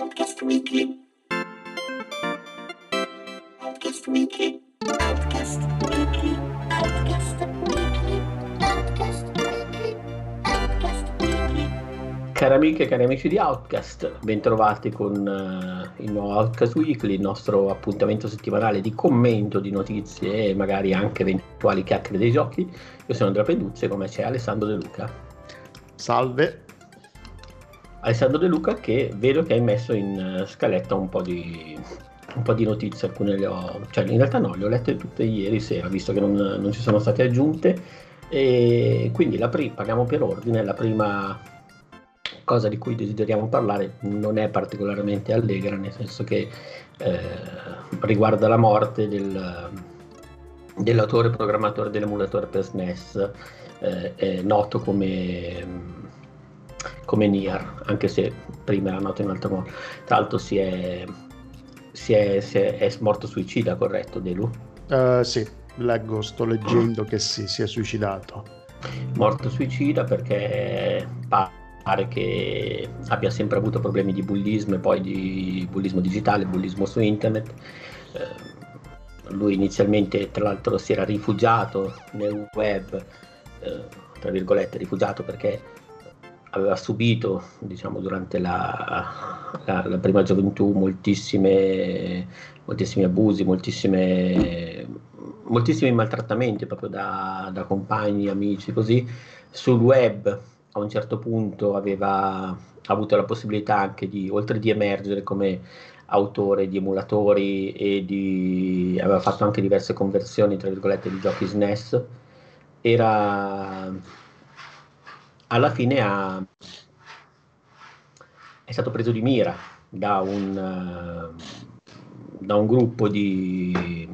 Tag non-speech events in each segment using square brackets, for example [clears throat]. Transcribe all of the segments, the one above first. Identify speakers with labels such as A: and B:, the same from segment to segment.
A: Outcast Weekly. Outcast Weekly. Outcast Weekly. Outcast Weekly. Outcast Weekly. Outcast Weekly.
B: Cari amiche e cari amici di Outcast, bentrovati con eh, il nuovo Outcast Weekly, il nostro appuntamento settimanale di commento di notizie e magari anche eventuali chiacchiere dei giochi. Io sono Andrea Penduzzi e con me c'è Alessandro De Luca.
C: Salve.
B: Alessandro De Luca che vedo che hai messo in eh, scaletta un po' di, un po' di notizie, alcune le ho, cioè in realtà no, le ho lette tutte ieri sera, visto che non, non ci sono state aggiunte. E quindi la prima, parliamo per ordine, la prima cosa di cui desideriamo parlare non è particolarmente allegra, nel senso che eh, riguarda la morte del, dell'autore programmatore dell'emulatore per SNES, eh, noto come, come Nier, anche se prima era noto in un altro modo. Tra l'altro si è, si è, si è, è morto suicida, corretto Delu?
C: Eh, sì, leggo, sto leggendo che sì, si è suicidato.
B: morto suicida perché pare che abbia sempre avuto problemi di bullismo e poi di bullismo digitale, bullismo su internet. Eh, lui inizialmente tra l'altro si era rifugiato nel web, eh, tra virgolette rifugiato perché aveva subito diciamo durante la, la, la prima gioventù moltissime, moltissimi abusi, moltissime, moltissimi maltrattamenti proprio da, da compagni, amici, così. Sul web a un certo punto aveva avuto la possibilità anche di, oltre di emergere come autore di emulatori e di, aveva fatto anche diverse conversioni, tra virgolette, di giochi SNES, era alla fine ha, è stato preso di mira da un, eh, da un gruppo di,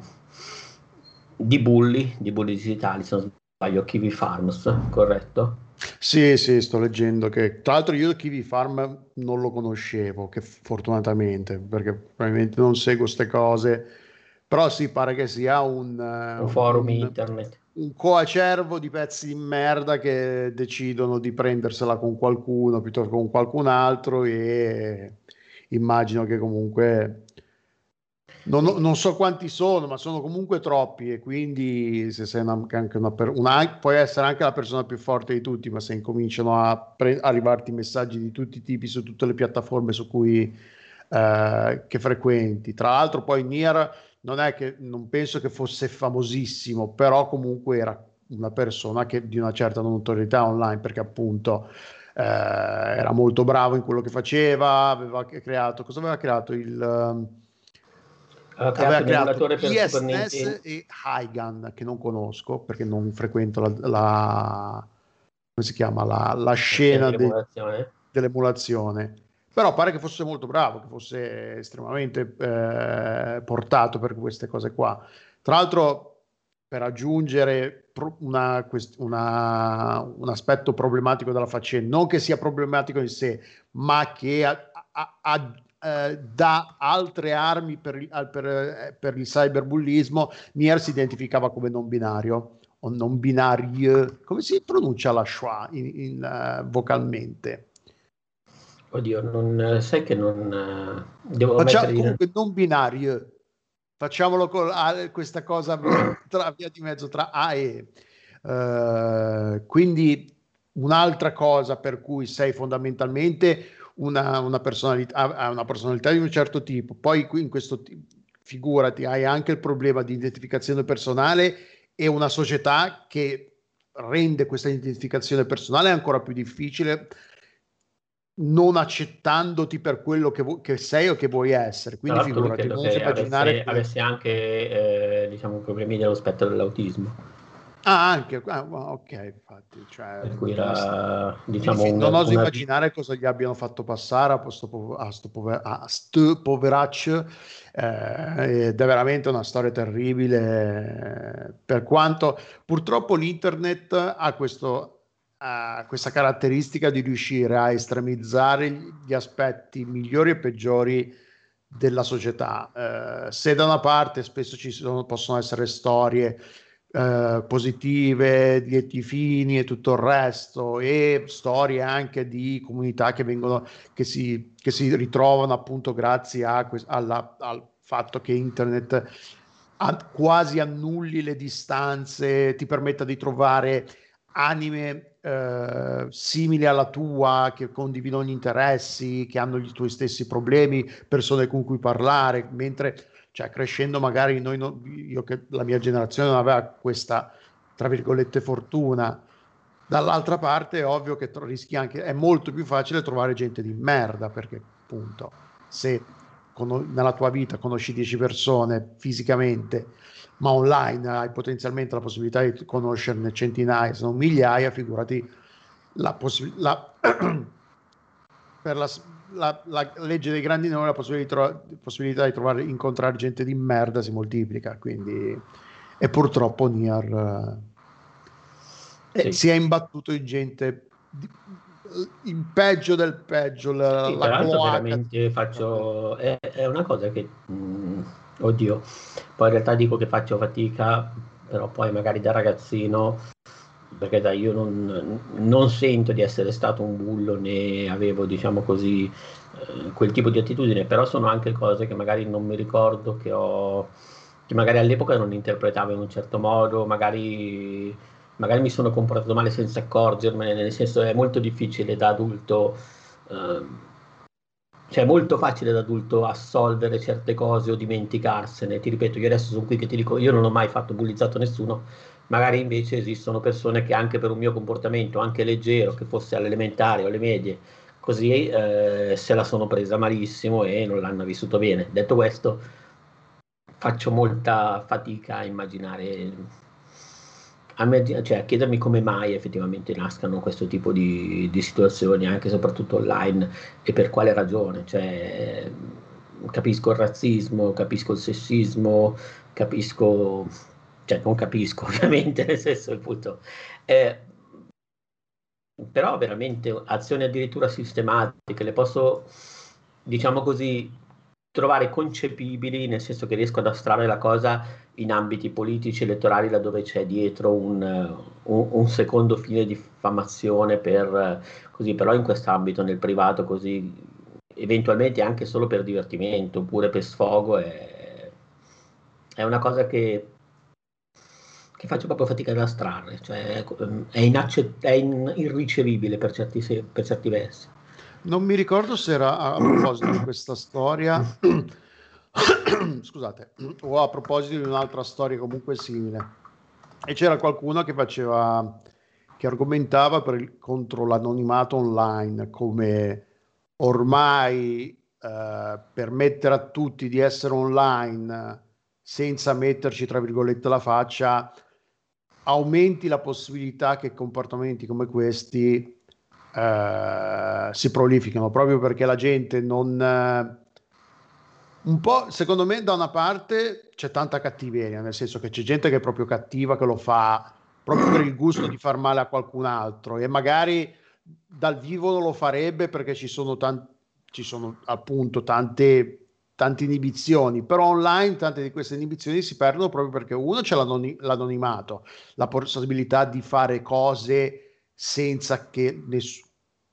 B: di bulli, di bulli digitali, se non sbaglio, Kiwi Farms, corretto?
C: Sì, sì, sto leggendo che tra l'altro io Kiwi Farm non lo conoscevo, che fortunatamente, perché probabilmente non seguo queste cose, però sì, pare che sia un, eh,
B: Un forum
C: un-
B: internet.
C: Un coacervo di pezzi di merda che decidono di prendersela con qualcuno piuttosto che con qualcun altro e immagino che comunque non, non so quanti sono, ma sono comunque troppi e quindi se sei una, anche una, una- puoi essere anche la persona più forte di tutti, ma se incominciano a pre- arrivarti messaggi di tutti i tipi su tutte le piattaforme su cui eh, frequenti. Tra l'altro poi Nier non è che non penso che fosse famosissimo, però comunque era una persona che di una certa notorietà online perché appunto eh, era molto bravo in quello che faceva, aveva creato cosa aveva creato il ehm,
B: Aveva creato
C: aveva ISS e Hygan che non conosco perché non frequento la, la- come si chiama la, la scena de-
B: dell'emulazione.
C: Però pare che fosse molto bravo che fosse estremamente eh, portato per queste cose qua. Tra l'altro per aggiungere una una- un aspetto problematico della faccenda non che sia problematico in sé ma che ha- ha- ha- eh, dà altre armi per, per, eh, per il cyberbullismo Nier si identificava come non binario o non binario come si pronuncia la schwa in, in, eh, vocalmente
B: Oddio, non, sai che non... eh, Devo
C: Facciamo comunque non binario. Facciamolo con A- questa cosa [clears throat] tra, via di mezzo tra A e. Eh, quindi un'altra cosa per cui sei fondamentalmente una, una personalità, una personalità di un certo tipo, poi qui in questo ti- figurati, hai anche il problema di identificazione personale e una società che rende questa identificazione personale ancora più difficile non accettandoti per quello che, vu- che sei o che vuoi essere. Quindi
B: Tra
C: figurati, non si immaginare
B: avesse,
C: che-
B: avesse anche eh, diciamo, problemi dello spettro dell'autismo,
C: Ah, anche, ah, ok, infatti. Cioè,
B: era diciamo un-
C: non oso
B: una-
C: immaginare cosa gli abbiano fatto passare a sto, po- a sto, pover- a sto poveraccio eh, ed è veramente una storia terribile eh, per quanto purtroppo l'internet ha questo questa caratteristica di riuscire a estremizzare gli aspetti migliori e peggiori della società. Eh, se da una parte spesso ci sono, possono essere storie eh, positive, lieti fini e tutto il resto, e storie anche di comunità che vengono, che si, che si ritrovano appunto grazie a, alla, al fatto che internet quasi annulli le distanze, ti permetta di trovare anime eh, simili alla tua, che condividono gli interessi, che hanno i tuoi stessi problemi, persone con cui parlare, mentre cioè, crescendo magari noi non, io che la mia generazione non aveva questa, tra virgolette, fortuna. Dall'altra parte è ovvio che rischi anche, è molto più facile trovare gente di merda, perché appunto se con, nella tua vita conosci 10 persone fisicamente, ma online hai potenzialmente la possibilità di conoscerne centinaia, se non migliaia, figurati la possibilità [clears throat] per la, la, la, legge dei grandi numeri, la possibilità di, tro- possibilità di trovare, incontrare gente di merda si moltiplica, quindi e purtroppo Nier eh, sì. si è imbattuto in gente di, in peggio del peggio. La,
B: sì, la veramente faccio. È, è, una cosa che. Mh, mm, oddio, poi in realtà dico che faccio fatica, però poi magari da ragazzino. Perché dai, io non, non sento di essere stato un bullo né avevo, diciamo così, eh, quel tipo di attitudine, però sono anche cose che magari non mi ricordo, che ho, che magari all'epoca non interpretavo in un certo modo, magari magari mi sono comportato male senza accorgermene, nel senso è molto difficile da adulto, ehm, cioè è molto facile da adulto assolvere certe cose o dimenticarsene. Ti ripeto, io adesso sono qui che ti dico, io non ho mai fatto bullizzato nessuno, magari invece esistono persone che anche per un mio comportamento, anche leggero, che fosse alle elementari o alle medie, così eh, se la sono presa malissimo e non l'hanno vissuto bene. Detto questo, faccio molta fatica a immaginare me, cioè, chiedermi come mai effettivamente nascano questo tipo di, di, situazioni, anche e soprattutto online, e per quale ragione. Cioè, capisco il razzismo, capisco il sessismo, capisco, cioè non capisco [laughs] ovviamente, nel senso il punto. Eh, però veramente azioni addirittura sistematiche le posso, diciamo così, trovare concepibili, nel senso che riesco ad astrarre la cosa in ambiti politici elettorali laddove c'è dietro un, un, un secondo fine di diffamazione per così, però in quest'ambito nel privato così eventualmente anche solo per divertimento oppure per sfogo è, è una cosa che, che faccio proprio fatica ad astrarre, cioè è, inaccett- è in, irricevibile per certi, per certi versi.
C: Non mi ricordo se era a proposito di questa storia, [clears throat] [coughs] scusate, o a proposito di un'altra storia comunque simile. E c'era qualcuno che faceva, che argomentava per contro l'anonimato online come ormai eh, permettere a tutti di essere online senza metterci tra virgolette la faccia aumenti la possibilità che comportamenti come questi eh, si prolificano proprio perché la gente non... Eh, un po', secondo me, da una parte c'è tanta cattiveria, nel senso che c'è gente che è proprio cattiva, che lo fa proprio per il gusto di far male a qualcun altro e magari dal vivo non lo farebbe perché ci sono, tanti, ci sono appunto tante, tante inibizioni, però online tante di queste inibizioni si perdono proprio perché uno c'è l'anoni- l'anonimato, la possibilità di fare cose senza che ness-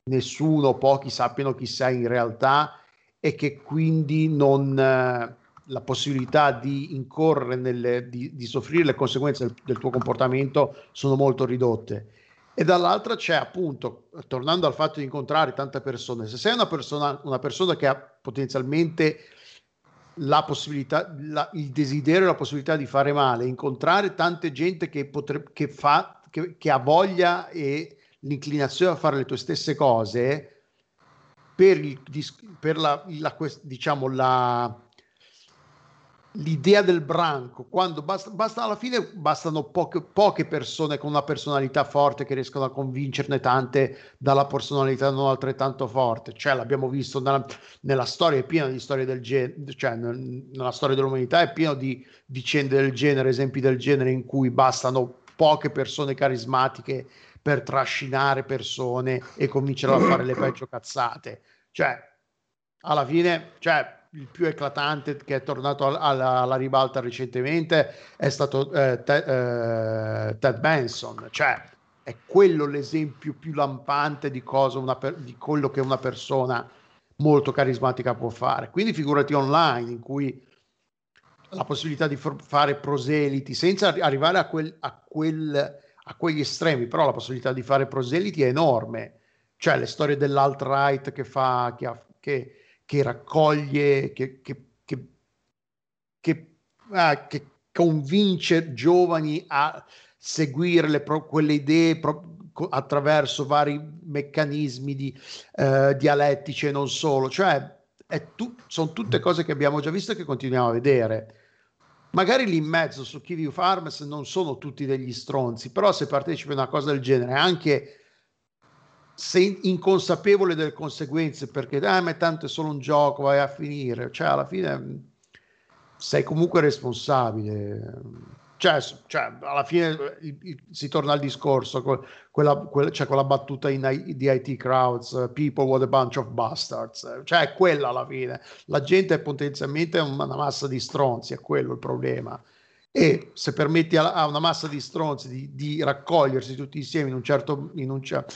C: nessuno, pochi sappiano chi sei in realtà e che quindi non eh, la possibilità di incorrere nelle, di, di soffrire le conseguenze del, del, tuo comportamento sono molto ridotte. E dall'altra c'è appunto, tornando al fatto di incontrare tante persone, se sei una persona, una persona che ha potenzialmente la possibilità, la, il desiderio e la possibilità di fare male, incontrare tante gente che, potrebbe, che, fa, che, che ha voglia e l'inclinazione a fare le tue stesse cose per, il, per la, la, diciamo, la, l'idea del branco, quando basta, basta alla fine bastano poche, poche, persone con una personalità forte che riescono a convincerne tante dalla personalità non altrettanto forte. Cioè, l'abbiamo visto nella, nella storia, è piena di storie del genere, cioè nella storia dell'umanità è pieno di vicende del genere, esempi del genere in cui bastano poche persone carismatiche per trascinare persone e comincerò a fare le peggio cazzate. Cioè, alla fine, cioè, il più eclatante che è tornato al- alla, alla ribalta recentemente è stato eh, Te- eh, Ted Benson, cioè è quello l'esempio più lampante di, per- di quello che una persona molto carismatica può fare. Quindi figurati online in cui la possibilità di fare proseliti senza arri- arrivare a, quel, a, quel, a quegli estremi, però la possibilità di fare proseliti è enorme. Cioè le storie dell'alt-right che fa, che, che- che raccoglie, che, ah, che convince giovani a seguire pro- quelle idee pro- attraverso vari meccanismi di, eh, dialettici e non solo. Cioè, tu- sono tutte cose che abbiamo già visto e che continuiamo a vedere. Magari lì in mezzo su Kiwi Farms non sono tutti degli stronzi, però se partecipi a una cosa del genere, anche se inconsapevole delle conseguenze, perché ah, ma tanto è solo un gioco, vai a finire, cioè alla fine mh, sei comunque responsabile. Cioè, cioè, alla fine eh, si torna al discorso, que- quella, quella, c'è quella battuta I- di IT Crowds, eh, people what a bunch of bastards, cioè è quella alla fine, la gente è potenzialmente una, massa di stronzi, è quello il problema. E se permetti a, a una massa di stronzi di, di raccogliersi tutti insieme in un certo, in un cer-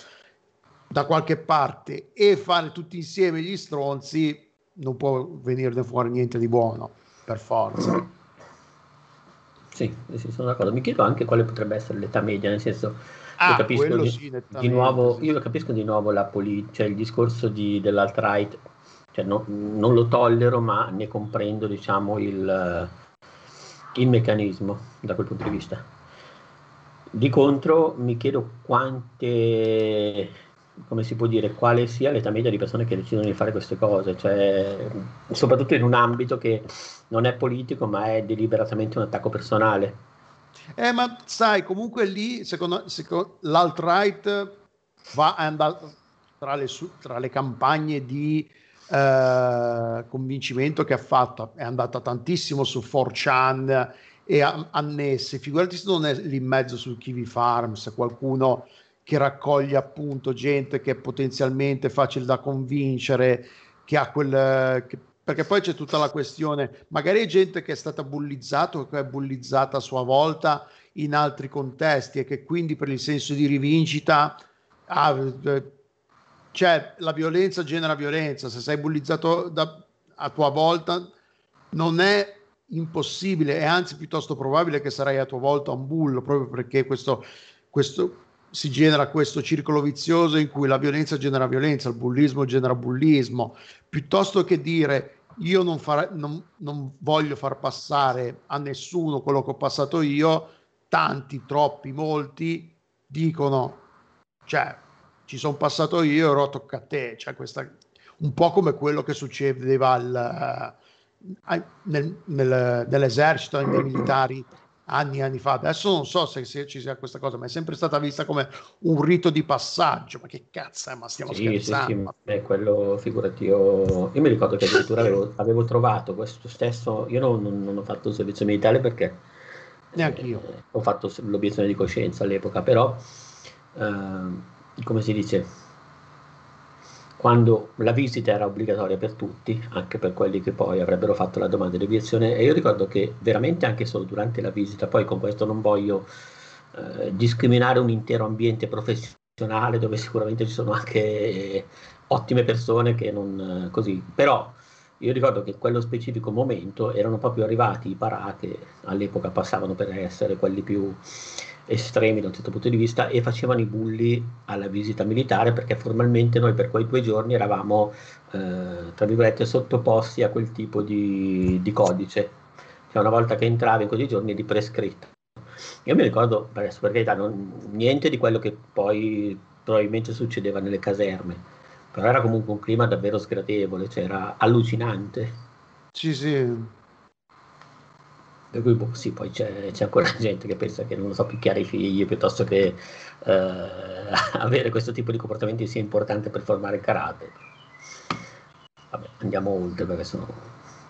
C: da qualche parte e fare tutti insieme gli stronzi, non può venirne fuori niente di buono, per forza.
B: Sì, sì, sono d'accordo. Mi chiedo anche quale potrebbe essere l'età media, nel senso, io
C: Ah,
B: capisco
C: quello
B: di,
C: sì,
B: di nuovo, io capisco di nuovo la poli- cioè il discorso di, dell'alt-right, cioè no- non lo tollero, ma ne comprendo, diciamo, il, il meccanismo da quel punto di vista. Di contro, mi chiedo quante, come si può dire, quale sia l'età media di persone che decidono di fare queste cose, cioè, soprattutto in un ambito che non è politico, ma è deliberatamente un attacco personale.
C: Eh, ma sai, comunque lì, secondo, secondo l'alt-right va a andare tra le, su- tra le campagne di eh, convincimento che ha fatto, è andata tantissimo su 4chan e a- annesse, figurati se non è lì in mezzo su Kiwi Farms, qualcuno che raccoglie appunto gente che è potenzialmente facile da convincere, che ha quel... Che, perché poi c'è tutta la questione, magari gente che è stata bullizzata o che è bullizzata a sua volta in altri contesti e che quindi per il senso di rivincita ah, eh, cioè la violenza genera violenza, se sei bullizzato da, a tua volta non è impossibile, è anzi piuttosto probabile che sarai a tua volta un bullo, proprio perché questo, questo si genera questo circolo vizioso in cui la violenza genera violenza, il bullismo genera bullismo, piuttosto che dire io non, far, non, non voglio far passare a nessuno quello che ho passato io, tanti, troppi, molti dicono, cioè ci sono passato io, ora tocca a te, cioè questa, un po' come quello che succedeva al, uh, nel, nel, nell'esercito, nei militari anni e anni fa. Adesso non so se, se, ci sia questa cosa, ma è sempre stata vista come un rito di passaggio. Ma che cazzo è? Ma stiamo
B: sì,
C: scherzando?
B: Sì, sì, beh, quello figurati io. Io mi ricordo che addirittura avevo, [laughs] avevo trovato questo stesso. Io non, non, non, ho fatto il servizio militare perché.
C: Neanche io.
B: Eh, ho fatto l'obiezione di coscienza all'epoca, però. Eh, come si dice? Quando la visita era obbligatoria per tutti, anche per quelli che poi avrebbero fatto la domanda di obiezione, e io ricordo che veramente anche solo durante la visita, poi con questo non voglio eh, discriminare un intero ambiente professionale dove sicuramente ci sono anche ottime persone che non eh, così, però io ricordo che in quello specifico momento erano proprio arrivati i parà che all'epoca passavano per essere quelli più estremi da un certo punto di vista e facevano i bulli alla visita militare perché formalmente noi per quei due giorni eravamo eh, tra virgolette sottoposti a quel tipo di, di codice. Cioè una volta che entravi in quei giorni eri prescritto. Io mi ricordo adesso per carità non, niente di quello che poi probabilmente succedeva nelle caserme però era comunque un clima davvero sgradevole cioè era allucinante.
C: Sì sì
B: per cui boh, sì, poi c'è, c'è, ancora [laughs] gente che pensa che non lo so, picchiare i figli piuttosto che eh, [laughs] avere questo tipo di comportamenti sia importante per formare il carattere. Vabbè, andiamo oltre perché sono.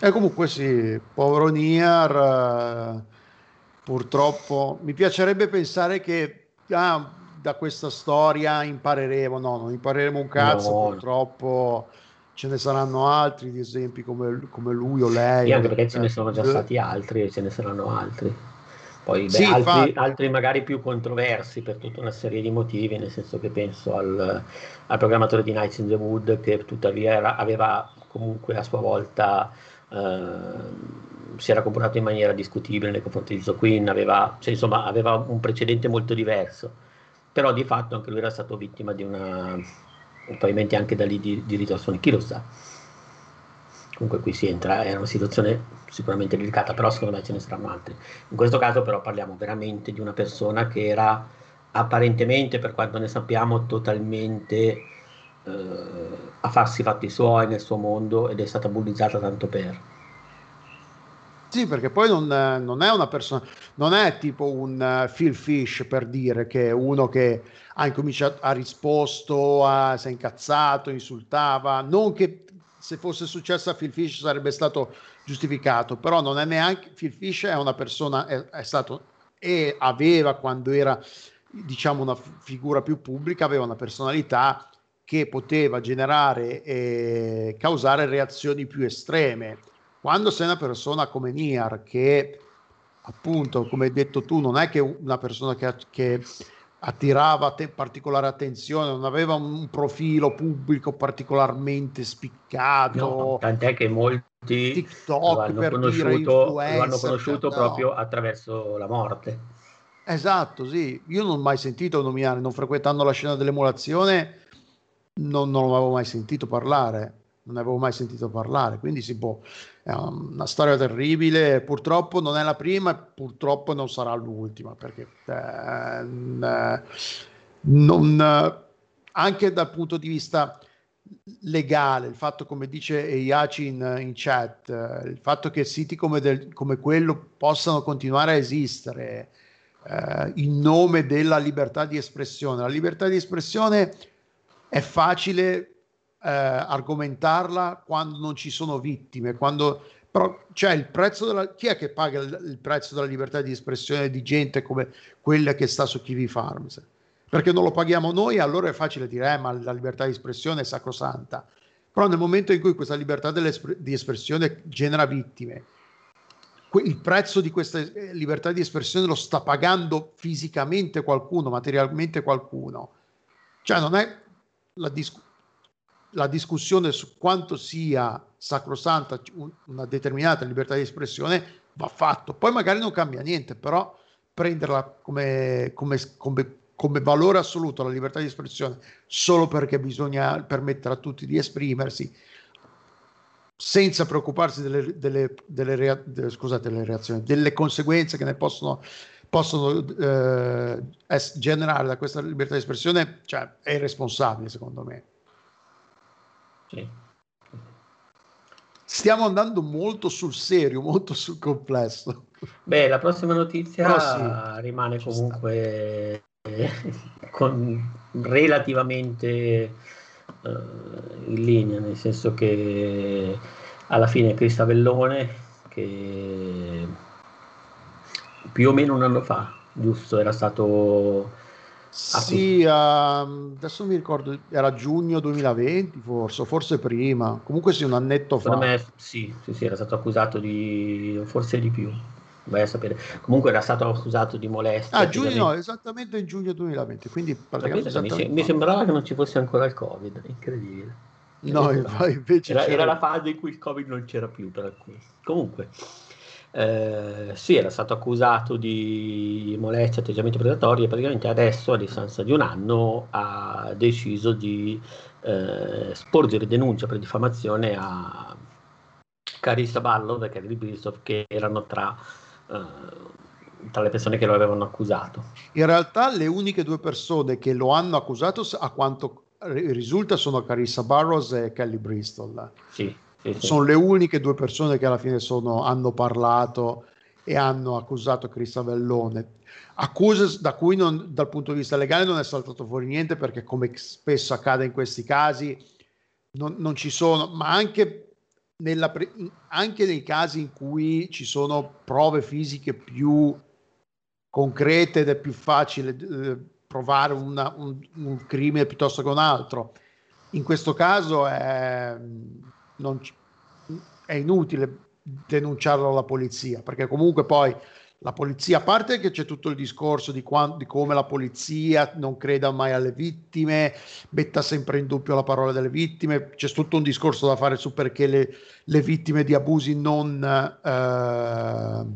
C: E comunque sì, povero Nier, eh, purtroppo mi piacerebbe pensare che ah, da questa storia impareremo, no, non impareremo un cazzo, no. purtroppo ce ne saranno altri di esempi come, come lui o lei.
B: Sì, anche perché ce ne sono già stati altri e ce ne saranno altri. Poi beh,
C: Sì,
B: altri,
C: infatti.
B: altri magari più controversi per tutta una serie di motivi, nel senso che penso al, al programmatore di Nights in the Wood che tuttavia era- aveva comunque a sua volta ehm, si era comportato in maniera discutibile nei confronti di Zo Quinn, aveva, cioè, insomma, aveva un precedente molto diverso, però di fatto anche lui era stato vittima di una, probabilmente anche da lì di, di ritorsione, chi lo sa. Comunque qui si entra, è una situazione sicuramente delicata, però secondo me ce ne saranno altri. In questo caso però parliamo veramente di una persona che era apparentemente, per quanto ne sappiamo, totalmente eh, a farsi i fatti suoi nel suo mondo ed è stata bullizzata tanto per.
C: Sì, perché poi non, non è una persona, non è tipo un uh, Phil Fish per dire che è uno che ha incominciato, ha risposto, ha, si è incazzato, insultava, non che se fosse successo a Phil Fish sarebbe stato giustificato, però non è neanche, Phil Fish è una persona, è, è stato e aveva quando era diciamo una figura più pubblica, aveva una personalità che poteva generare e causare reazioni più estreme. Quando sei una persona come Niar, che appunto, come hai detto tu, non è che una persona che, che attirava te- particolare attenzione, non aveva un profilo pubblico particolarmente spiccato,
B: No, tant'è che molti
C: TikTok
B: lo hanno
C: per
B: conosciuto, lo hanno conosciuto
C: no.
B: proprio attraverso la morte.
C: Esatto, sì. Io non ho mai sentito nominare, non frequentando la scena dell'emulazione, non, non l'avevo mai sentito parlare, non avevo mai sentito parlare, quindi si può, è una storia terribile, purtroppo non è la prima purtroppo non sarà l'ultima, perché eh, non, anche dal punto di vista legale, il fatto come dice Iaci in, in chat, eh, il fatto che siti come, del- come quello possano continuare a esistere eh, in nome della libertà di espressione. La libertà di espressione è facile eh, argomentarla quando non ci sono vittime, quando però c'è il prezzo della chi è che paga il, il prezzo della libertà di espressione di gente come quella che sta su Kiwi Farms? Perché non lo paghiamo noi, allora è facile dire, eh, ma la libertà di espressione è sacrosanta. Però nel momento in cui questa libertà di espressione genera vittime, il prezzo di questa eh, libertà di espressione lo sta pagando fisicamente qualcuno, materialmente qualcuno. Cioè non è la, dis- la discussione su quanto sia sacrosanta una determinata libertà di espressione va fatto. Poi magari non cambia niente, però prenderla come, come, come, come valore assoluto la libertà di espressione solo perché bisogna permettere a tutti di esprimersi senza preoccuparsi delle, delle, delle, rea- delle, scusate, delle reazioni, delle conseguenze che ne possono, possono eh, generare da questa libertà di espressione, cioè è irresponsabile secondo me.
B: Sì.
C: Stiamo andando molto sul serio, molto sul complesso.
B: Beh, la prossima notizia
C: sì,
B: rimane comunque eh, con- relativamente eh, in linea, nel senso che alla fine Cristavellone, che più o meno un anno fa, giusto, era stato
C: Sì, ehm, adesso non mi ricordo, era giugno 2020 forse, forse prima, comunque sì, un annetto fa.
B: Secondo me sì, sì, sì, era stato accusato di forse di più. Vai a sapere. Comunque era stato accusato di molestia.
C: Ah, giugno, no, esattamente in giugno 2020, quindi praticamente
B: Capito? Mi, sembrava che non ci fosse ancora il Covid, incredibile.
C: No, [laughs]
B: Invece
C: invece
B: era, era la fase in cui il Covid non c'era più per alcuni. Comunque, eh, sì, era stato accusato di molestia, atteggiamenti predatori e praticamente adesso, a distanza di un anno, ha deciso di eh, sporgere denuncia per diffamazione a Carissa Ballo e Kelly Bristow che erano tra, eh, tra le persone che lo avevano accusato.
C: In realtà le uniche due persone che lo hanno accusato, a quanto risulta, sono Carissa Barros e Kelly Bristol.
B: Sì, sì.
C: Sono le uniche due persone che alla fine sono, hanno parlato e hanno accusato Cristavellone. Accuse da cui non, dal punto di vista legale non è saltato fuori niente perché come spesso accade in questi casi non, non ci sono, ma anche, nella, anche nei casi in cui ci sono prove fisiche più concrete ed è più facile eh, provare una- un, un crimine piuttosto che un altro. in questo caso è, non, è inutile denunciarlo alla polizia, perché comunque poi la polizia, a parte che c'è tutto il discorso di, quando, di, come la polizia non creda mai alle vittime, metta sempre in dubbio la parola delle vittime, c'è tutto un discorso da fare su perché le, le vittime di abusi non, eh,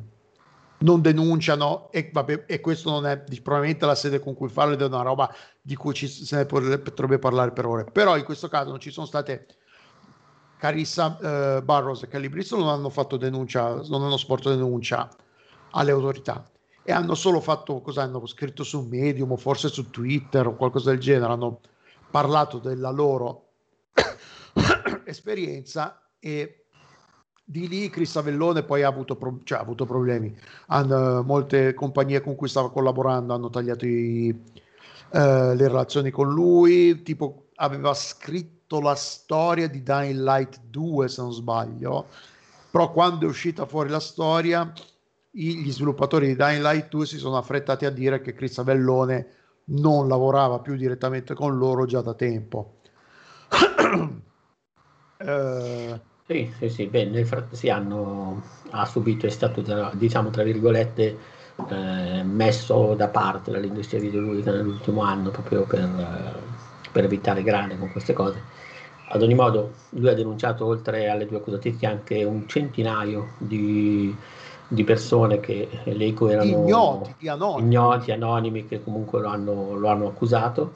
C: non denunciano e, vabbè, e, questo non è probabilmente la sede con cui farlo ed è una roba di cui ci, se ne potrebbe parlare per ore. Però in questo caso non ci sono state Carissa eh, Barros e Kelly Bristol non hanno fatto denuncia, non hanno sporto denuncia alle autorità e hanno solo fatto cosa hanno scritto su Medium o forse su Twitter o qualcosa del genere, hanno parlato della loro [coughs] esperienza e di lì Chris Avellone poi ha avuto, pro- cioè, ha avuto problemi. Hanno, molte compagnie con cui stava collaborando hanno tagliato i, eh, le relazioni con lui, tipo aveva scritto la storia di Dying Light 2 se non sbaglio, però quando è uscita fuori la storia gli sviluppatori di Dying Light 2 si sono affrettati a dire che Chris Avellone non lavorava più direttamente con loro già da tempo. [coughs]
B: eh, sì, sì, sì, beh, nel frattempo sì, hanno, ha subito, è stato, diciamo, tra virgolette, eh, messo da parte dall'industria videoludica nell'ultimo anno proprio per, per evitare grane con queste cose. Ad ogni modo, lui ha denunciato oltre alle due accusatrici anche un centinaio di di persone che leggo erano
C: ignoti, anonimi.
B: ignoti, anonimi che comunque lo hanno, lo hanno, accusato,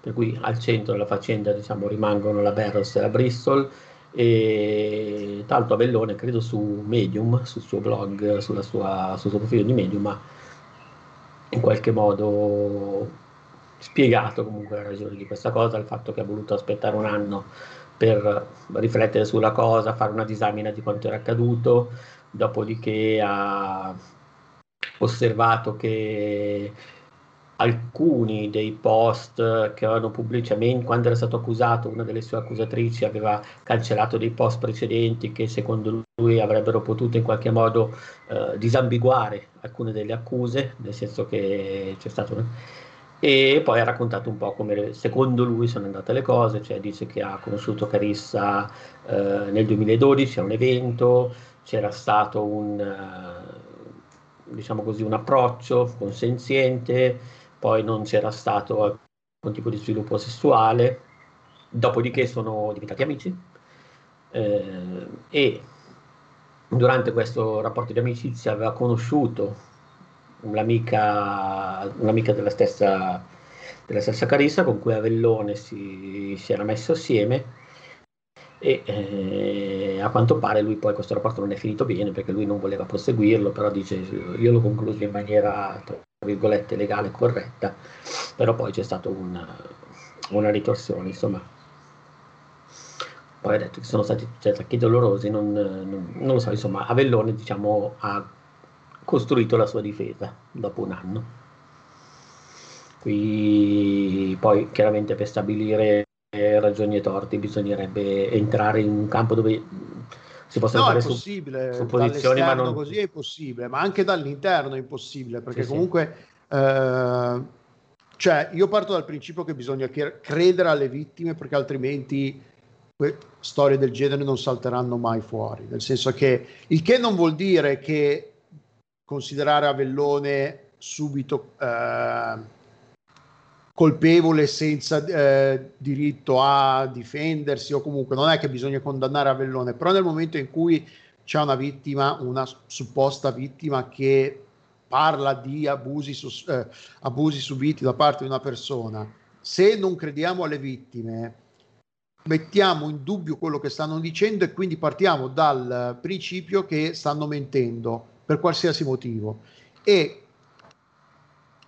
B: per cui al centro della faccenda diciamo, rimangono la Barros e la Bristol e tanto Avellone credo su Medium, sul suo blog, sulla sua, sul suo profilo di Medium, ha in qualche modo spiegato comunque la ragione di questa cosa, il fatto che ha voluto aspettare un anno per riflettere sulla cosa, fare una disamina di quanto era accaduto, dopodiché ha osservato che alcuni dei post che avevano pubblicamente, quando era stato accusato, una delle sue accusatrici aveva cancellato dei post precedenti che secondo lui avrebbero potuto in qualche modo eh, disambiguare alcune delle accuse, nel senso che c'è stato una... e poi ha raccontato un po' come secondo lui sono andate le cose, cioè dice che ha conosciuto Carissa eh, nel 2012 a un evento, c'era stato un, uh, diciamo così, un approccio consenziente, poi non c'era stato alcun tipo di sviluppo sessuale, dopodiché sono diventati amici eh, e durante questo rapporto di amicizia aveva conosciuto un'amica, un'amica della, stessa, della stessa Carissa con cui Avellone si, si era messo assieme e eh, a quanto pare lui poi questo rapporto non è finito bene perché lui non voleva proseguirlo, però dice io l'ho concluso in maniera tra virgolette legale e corretta, però poi c'è stata una, una ritorsione, insomma. Poi ha detto che sono stati cioè, attacchi dolorosi, non, non, non, lo so, insomma, Avellone diciamo, ha costruito la sua difesa dopo un anno. Qui poi chiaramente per stabilire ragioni e torti, bisognerebbe entrare in un campo dove si possono
C: no,
B: fare
C: è possibile,
B: su, posizioni, ma non...
C: così è possibile, ma anche dall'interno è impossibile, perché sì, comunque sì. Eh, cioè io parto dal principio che bisogna credere alle vittime perché altrimenti storie del genere non salteranno mai fuori, nel senso che il che non vuol dire che considerare Avellone subito eh, colpevole senza eh, diritto a difendersi o comunque non è che bisogna condannare Avellone, però nel momento in cui c'è una vittima, una supposta vittima che parla di abusi, eh, abusi subiti da parte di una persona, se non crediamo alle vittime, mettiamo in dubbio quello che stanno dicendo e quindi partiamo dal principio che stanno mentendo per qualsiasi motivo. E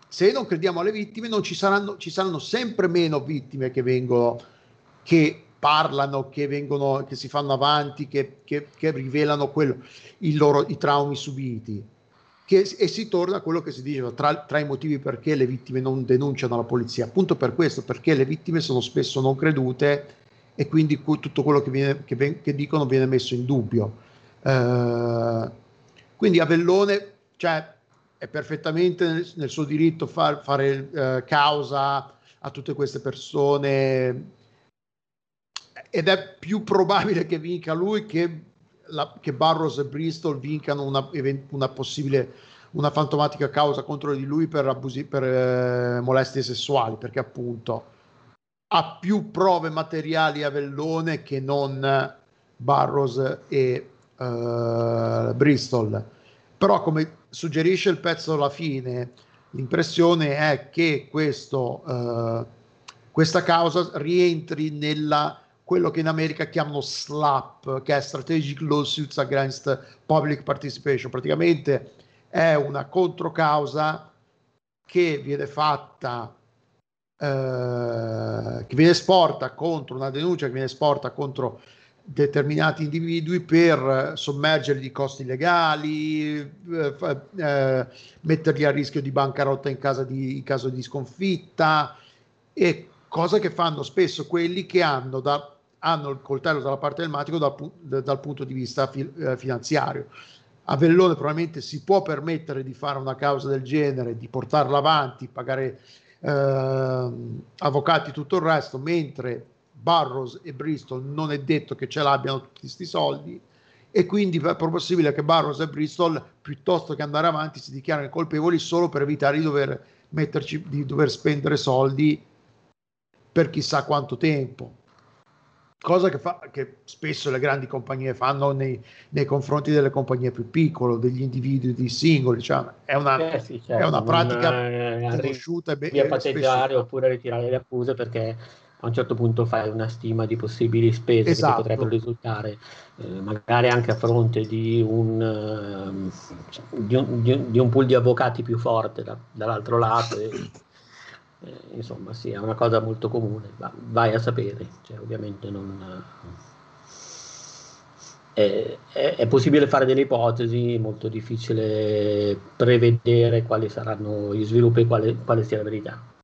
C: se non crediamo alle vittime, non ci saranno, ci saranno sempre meno vittime che vengono, che parlano, che, vengono, che si fanno avanti, che, che, che rivelano quello, loro, i traumi subiti. Che, e si torna a quello che si diceva tra, tra, i motivi perché le vittime non denunciano la polizia, appunto per questo, perché le vittime sono spesso non credute e quindi tutto quello che, viene, che, che dicono viene messo in dubbio. Uh, quindi Avellone, cioè, è perfettamente nel, nel suo diritto far, fare eh, causa a tutte queste persone. Ed è più probabile che vinca lui che, la, che Barros e Bristol vincano una, una, possibile una fantomatica causa contro di lui per, abusi, per eh, molestie sessuali perché appunto ha più prove materiali a Vellone che non Barros e uh, Bristol però come suggerisce il pezzo alla fine l'impressione è che questo, uh, questa causa rientri nella quello che in America chiamano SLAP, che è Strategic Lawsuits Against Public Participation. Praticamente è una controcausa che viene fatta, eh, che viene sporta contro una denuncia che viene sporta contro determinati individui per sommergerli di costi legali, eh, eh, metterli a rischio di bancarotta in, di, in caso di sconfitta e cosa che fanno spesso quelli che hanno, da, hanno il coltello dalla parte del manico dal, dal, punto di vista fi, eh, finanziario. A Vellone probabilmente si può permettere di fare una causa del genere, di portarla avanti, pagare eh, avvocati tutto il resto, mentre Barros e Bristol non è detto che ce l'abbiano tutti questi soldi e quindi è possibile che Barros e Bristol piuttosto che andare avanti si dichiarano colpevoli solo per evitare di dover metterci di dover spendere soldi per chissà quanto tempo. Cosa che, fa, che spesso le grandi compagnie fanno nei, nei, confronti delle compagnie più piccole, degli individui di singoli, cioè è, una,
B: eh sì, certo,
C: è una pratica eh, conosciuta
B: via patteggiare oppure ritirare le accuse perché a un certo punto fai una stima di possibili spese esatto. che potrebbero risultare, eh, magari anche a fronte di un, uh, di, un, di, un, di un, pool di avvocati più forte da, dall'altro lato. E, eh, insomma, sì, è una cosa molto comune, ma vai a sapere, cioè, ovviamente non... È, è, è, possibile fare delle ipotesi, molto difficile prevedere quali saranno gli sviluppi e quale, quale sia la verità.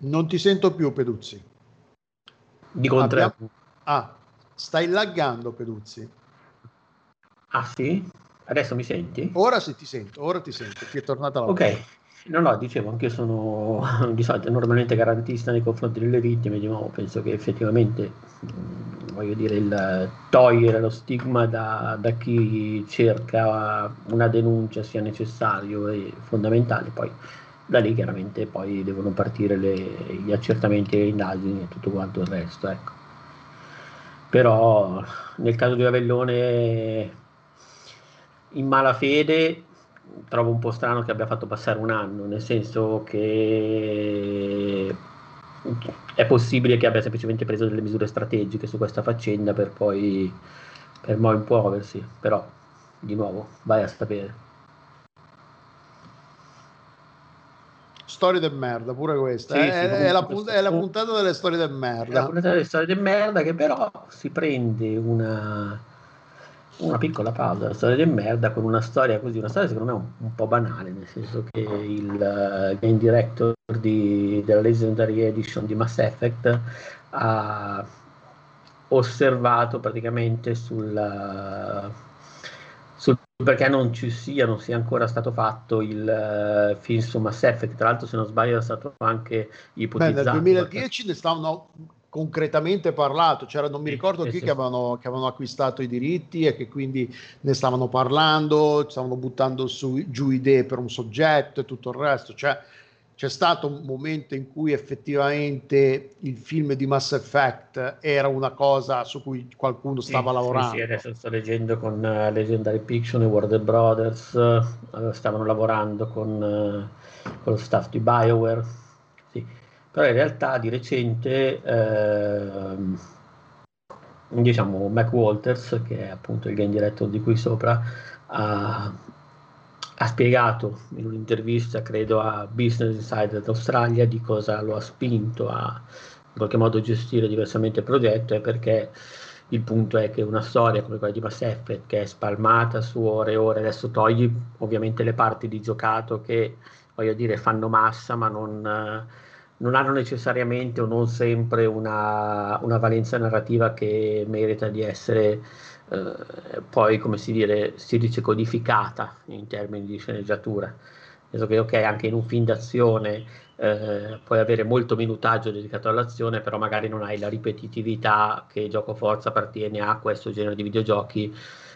C: Non ti sento più, Peduzzi.
B: Di contrario. Abbiamo...
C: Ah, stai laggando, Peduzzi.
B: Ah sì? Adesso mi senti?
C: Ora sì ti sento, ora ti sento, ti è tornata la
B: voce. Ok, no no, dicevo, anche io sono [laughs] di solito normalmente garantista nei confronti delle vittime, di nuovo penso che effettivamente, mm, voglio dire, il togliere lo stigma da, da chi cerca una denuncia sia necessario e fondamentale, poi da lì chiaramente poi devono partire le, gli accertamenti e le indagini e tutto quanto il resto, ecco. Però nel caso di Avellone in malafede trovo un po' strano che abbia fatto passare un anno, nel senso che è possibile che abbia semplicemente preso delle misure strategiche su questa faccenda per poi, per poi muoversi, però di nuovo vai a sapere.
C: Storie del merda, pure questa. Sì, è, sì, è, la punt- è, la puntata delle storie del merda.
B: La puntata delle storie del merda che però si prende una, una piccola pausa, la storia del merda con una storia così, una storia secondo me un, un po' banale, nel senso che il uh, game director di, della Legendary Edition di Mass Effect ha osservato praticamente sul, uh, perché non ci sia, non sia ancora stato fatto il uh, film su Mass Effect, tra l'altro se non sbaglio era stato anche ipotizzato.
C: Beh, nel 2010 perché... ne stavano concretamente parlato, c'era non mi ricordo chi che avevano, che avevano, acquistato i diritti e che quindi ne stavano parlando, stavano buttando su, giù idee per un soggetto e tutto il resto, cioè c'è stato un momento in cui effettivamente il film di Mass Effect era una cosa su cui qualcuno stava
B: sì,
C: lavorando.
B: Sì, adesso sto leggendo con uh, Legendary Fiction e Warner Brothers, uh, stavano lavorando con, uh, con, lo staff di BioWare, sì. però in realtà di recente ehm, diciamo Mac Walters, che è appunto il game director di qui sopra, ha ha spiegato in un'intervista, credo, a Business Insider d'Australia di cosa lo ha spinto a in qualche modo gestire diversamente il progetto e perché il punto è che una storia come quella di Mass Effect che è spalmata su ore e ore, adesso togli ovviamente le parti di giocato che voglio dire fanno massa ma non, non hanno necessariamente o non sempre una, una valenza narrativa che merita di essere eh, poi come si, dire, si dice codificata in termini di sceneggiatura. Penso che ok, anche in un film d'azione eh, puoi avere molto minutaggio dedicato all'azione, però magari non hai la ripetitività che gioco forza appartiene a questo genere di videogiochi,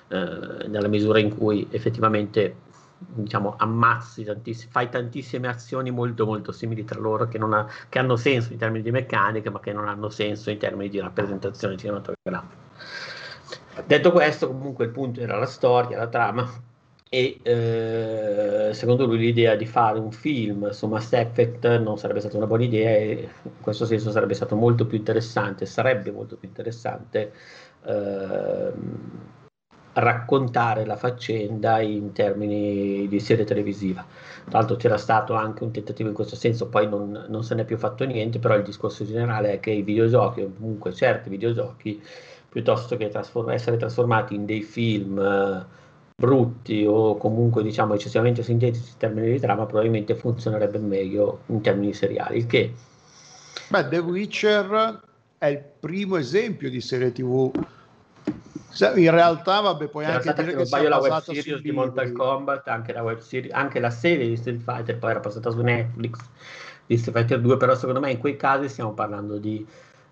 B: eh, nella misura in cui effettivamente diciamo ammazzi tantiss- fai tantissime azioni molto molto simili tra loro che, ha, che hanno senso in termini di meccanica ma che non hanno senso in termini di rappresentazione cinematografica detto questo comunque il punto era la storia la trama e eh, secondo lui l'idea di fare un film su Mass Effect non sarebbe stata una buona idea e in questo senso sarebbe stato molto più interessante, sarebbe molto più interessante eh, raccontare la faccenda in termini di serie televisiva. Tra l'altro c'era stato anche un tentativo in questo senso, poi non, non se n'è più fatto niente, però il discorso generale è che i videogiochi, o comunque certi videogiochi, piuttosto che trasform- essere trasformati in dei film... Eh, brutti o comunque diciamo eccessivamente sintetici in termini di trama probabilmente funzionerebbe meglio in termini seriali il che
C: beh The Witcher è il primo esempio di serie tv in realtà vabbè puoi
B: C'era
C: anche dire che
B: sia la web series di Mortal Kombat anche la web series anche la serie di Street Fighter poi era passata su Netflix di Street Fighter 2 però secondo me in quei casi stiamo parlando di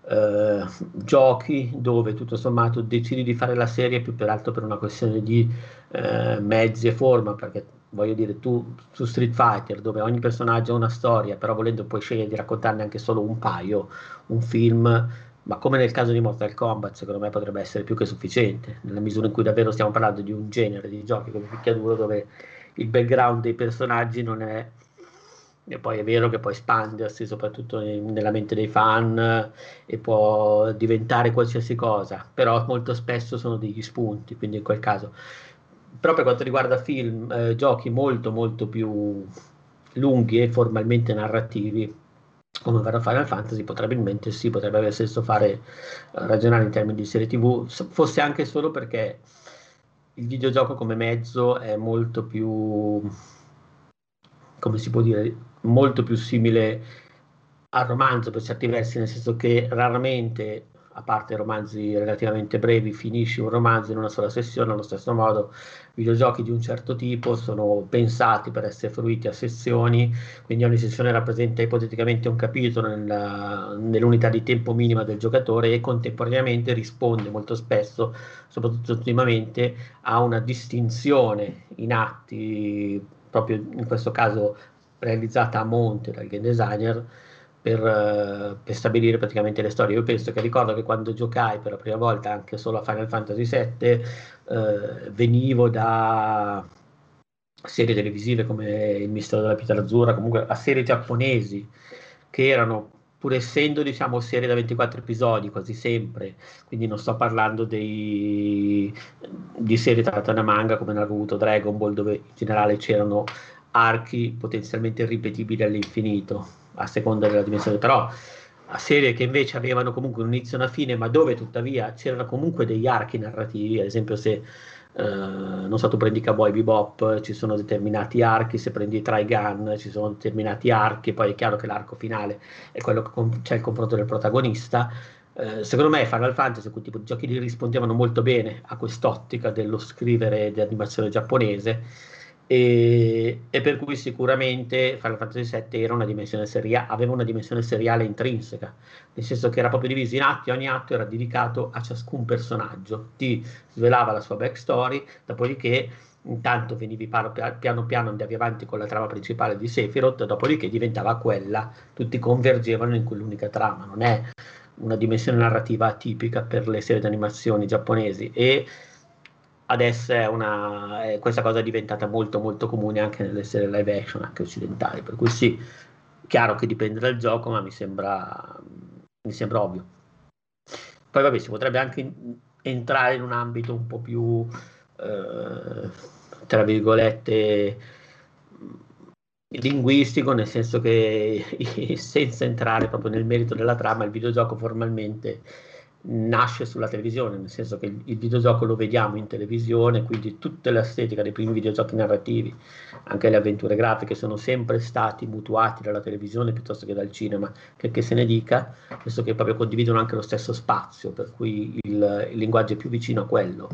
B: eh, giochi dove tutto sommato decidi di fare la serie più per altro per una questione di eh, mezzi e forma perché voglio dire tu su Street Fighter dove ogni personaggio ha una storia però volendo puoi scegliere di raccontarne anche solo un paio un film ma come nel caso di Mortal Kombat secondo me potrebbe essere più che sufficiente nella misura in cui davvero stiamo parlando di un genere di giochi come picchiaduro dove il background dei personaggi non è e poi è vero che può espandersi soprattutto nella mente dei fan e può diventare qualsiasi cosa, però molto spesso sono degli spunti, quindi in quel caso. Però per quanto riguarda film, eh, giochi molto molto più lunghi e formalmente narrativi, come farà Final Fantasy, probabilmente sì, potrebbe avere senso fare eh, ragionare in termini di serie TV, fosse anche solo perché il videogioco come mezzo è molto più come si può dire, molto più simile al romanzo per certi versi, nel senso che raramente, a parte romanzi relativamente brevi, finisci un romanzo in una sola sessione, allo stesso modo videogiochi di un certo tipo sono pensati per essere fruiti a sessioni, quindi ogni sessione rappresenta ipoteticamente un capitolo nella, nell'unità di tempo minima del giocatore e contemporaneamente risponde molto spesso, soprattutto ultimamente, a una distinzione in atti proprio in questo caso realizzata a monte dal game designer per, uh, per, stabilire praticamente le storie. Io penso che ricordo che quando giocai per la prima volta anche solo a Final Fantasy VII uh, venivo da serie televisive come Il mistero della pietra azzurra, comunque a serie giapponesi che erano pur essendo diciamo serie da 24 episodi quasi sempre, quindi non sto parlando dei, di serie trattate da manga come Naruto, Dragon Ball, dove in generale c'erano archi potenzialmente ripetibili all'infinito, a seconda della dimensione, però a serie che invece avevano comunque un inizio e una fine, ma dove tuttavia c'erano comunque degli archi narrativi, ad esempio se Uh, non so, tu prendi Cowboy Bebop, ci sono determinati archi, se prendi Trigun ci sono determinati archi, poi è chiaro che l'arco finale è quello che con- c'è il confronto del protagonista. Uh, secondo me Final Fantasy, quel tipo di giochi lì rispondevano molto bene a quest'ottica dello scrivere di animazione giapponese e, e, per cui sicuramente Final Fantasy VII era una dimensione seria, aveva una dimensione seriale intrinseca, nel senso che era proprio diviso in atti, ogni atto era dedicato a ciascun personaggio, ti svelava la sua backstory, dopodiché intanto venivi piano piano, andavi avanti con la trama principale di Sephiroth, dopodiché diventava quella, tutti convergevano in quell'unica trama, non è una dimensione narrativa tipica per le serie di animazioni giapponesi. E adesso è una, è, questa cosa è diventata molto molto comune anche nelle serie live action, anche occidentali, per cui sì, chiaro che dipende dal gioco, ma mi sembra, mi sembra ovvio. Poi vabbè, si potrebbe anche entrare in un ambito un po' più, eh, tra virgolette, linguistico, nel senso che [laughs] senza entrare proprio nel merito della trama, il videogioco formalmente nasce sulla televisione, nel senso che il, videogioco lo vediamo in televisione, quindi tutta l'estetica dei primi videogiochi narrativi, anche le avventure grafiche, sono sempre stati mutuati dalla televisione piuttosto che dal cinema, che, che se ne dica, visto che proprio condividono anche lo stesso spazio, per cui il, il linguaggio è più vicino a quello.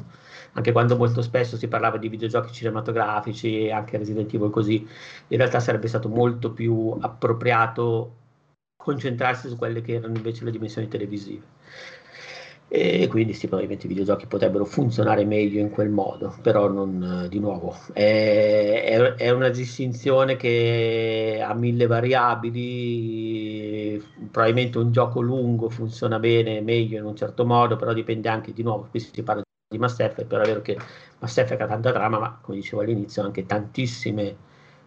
B: Anche quando molto spesso si parlava di videogiochi cinematografici, anche Resident Evil così, in realtà sarebbe stato molto più appropriato concentrarsi su quelle che erano invece le dimensioni televisive e quindi sì, probabilmente i videogiochi potrebbero funzionare meglio in quel modo, però non, di nuovo è, è, una distinzione che ha mille variabili, probabilmente un gioco lungo funziona bene, meglio in un certo modo, però dipende anche di nuovo, qui si parla di Mass Effect, però è vero che Mass Effect ha tanta trama, ma come dicevo all'inizio anche tantissime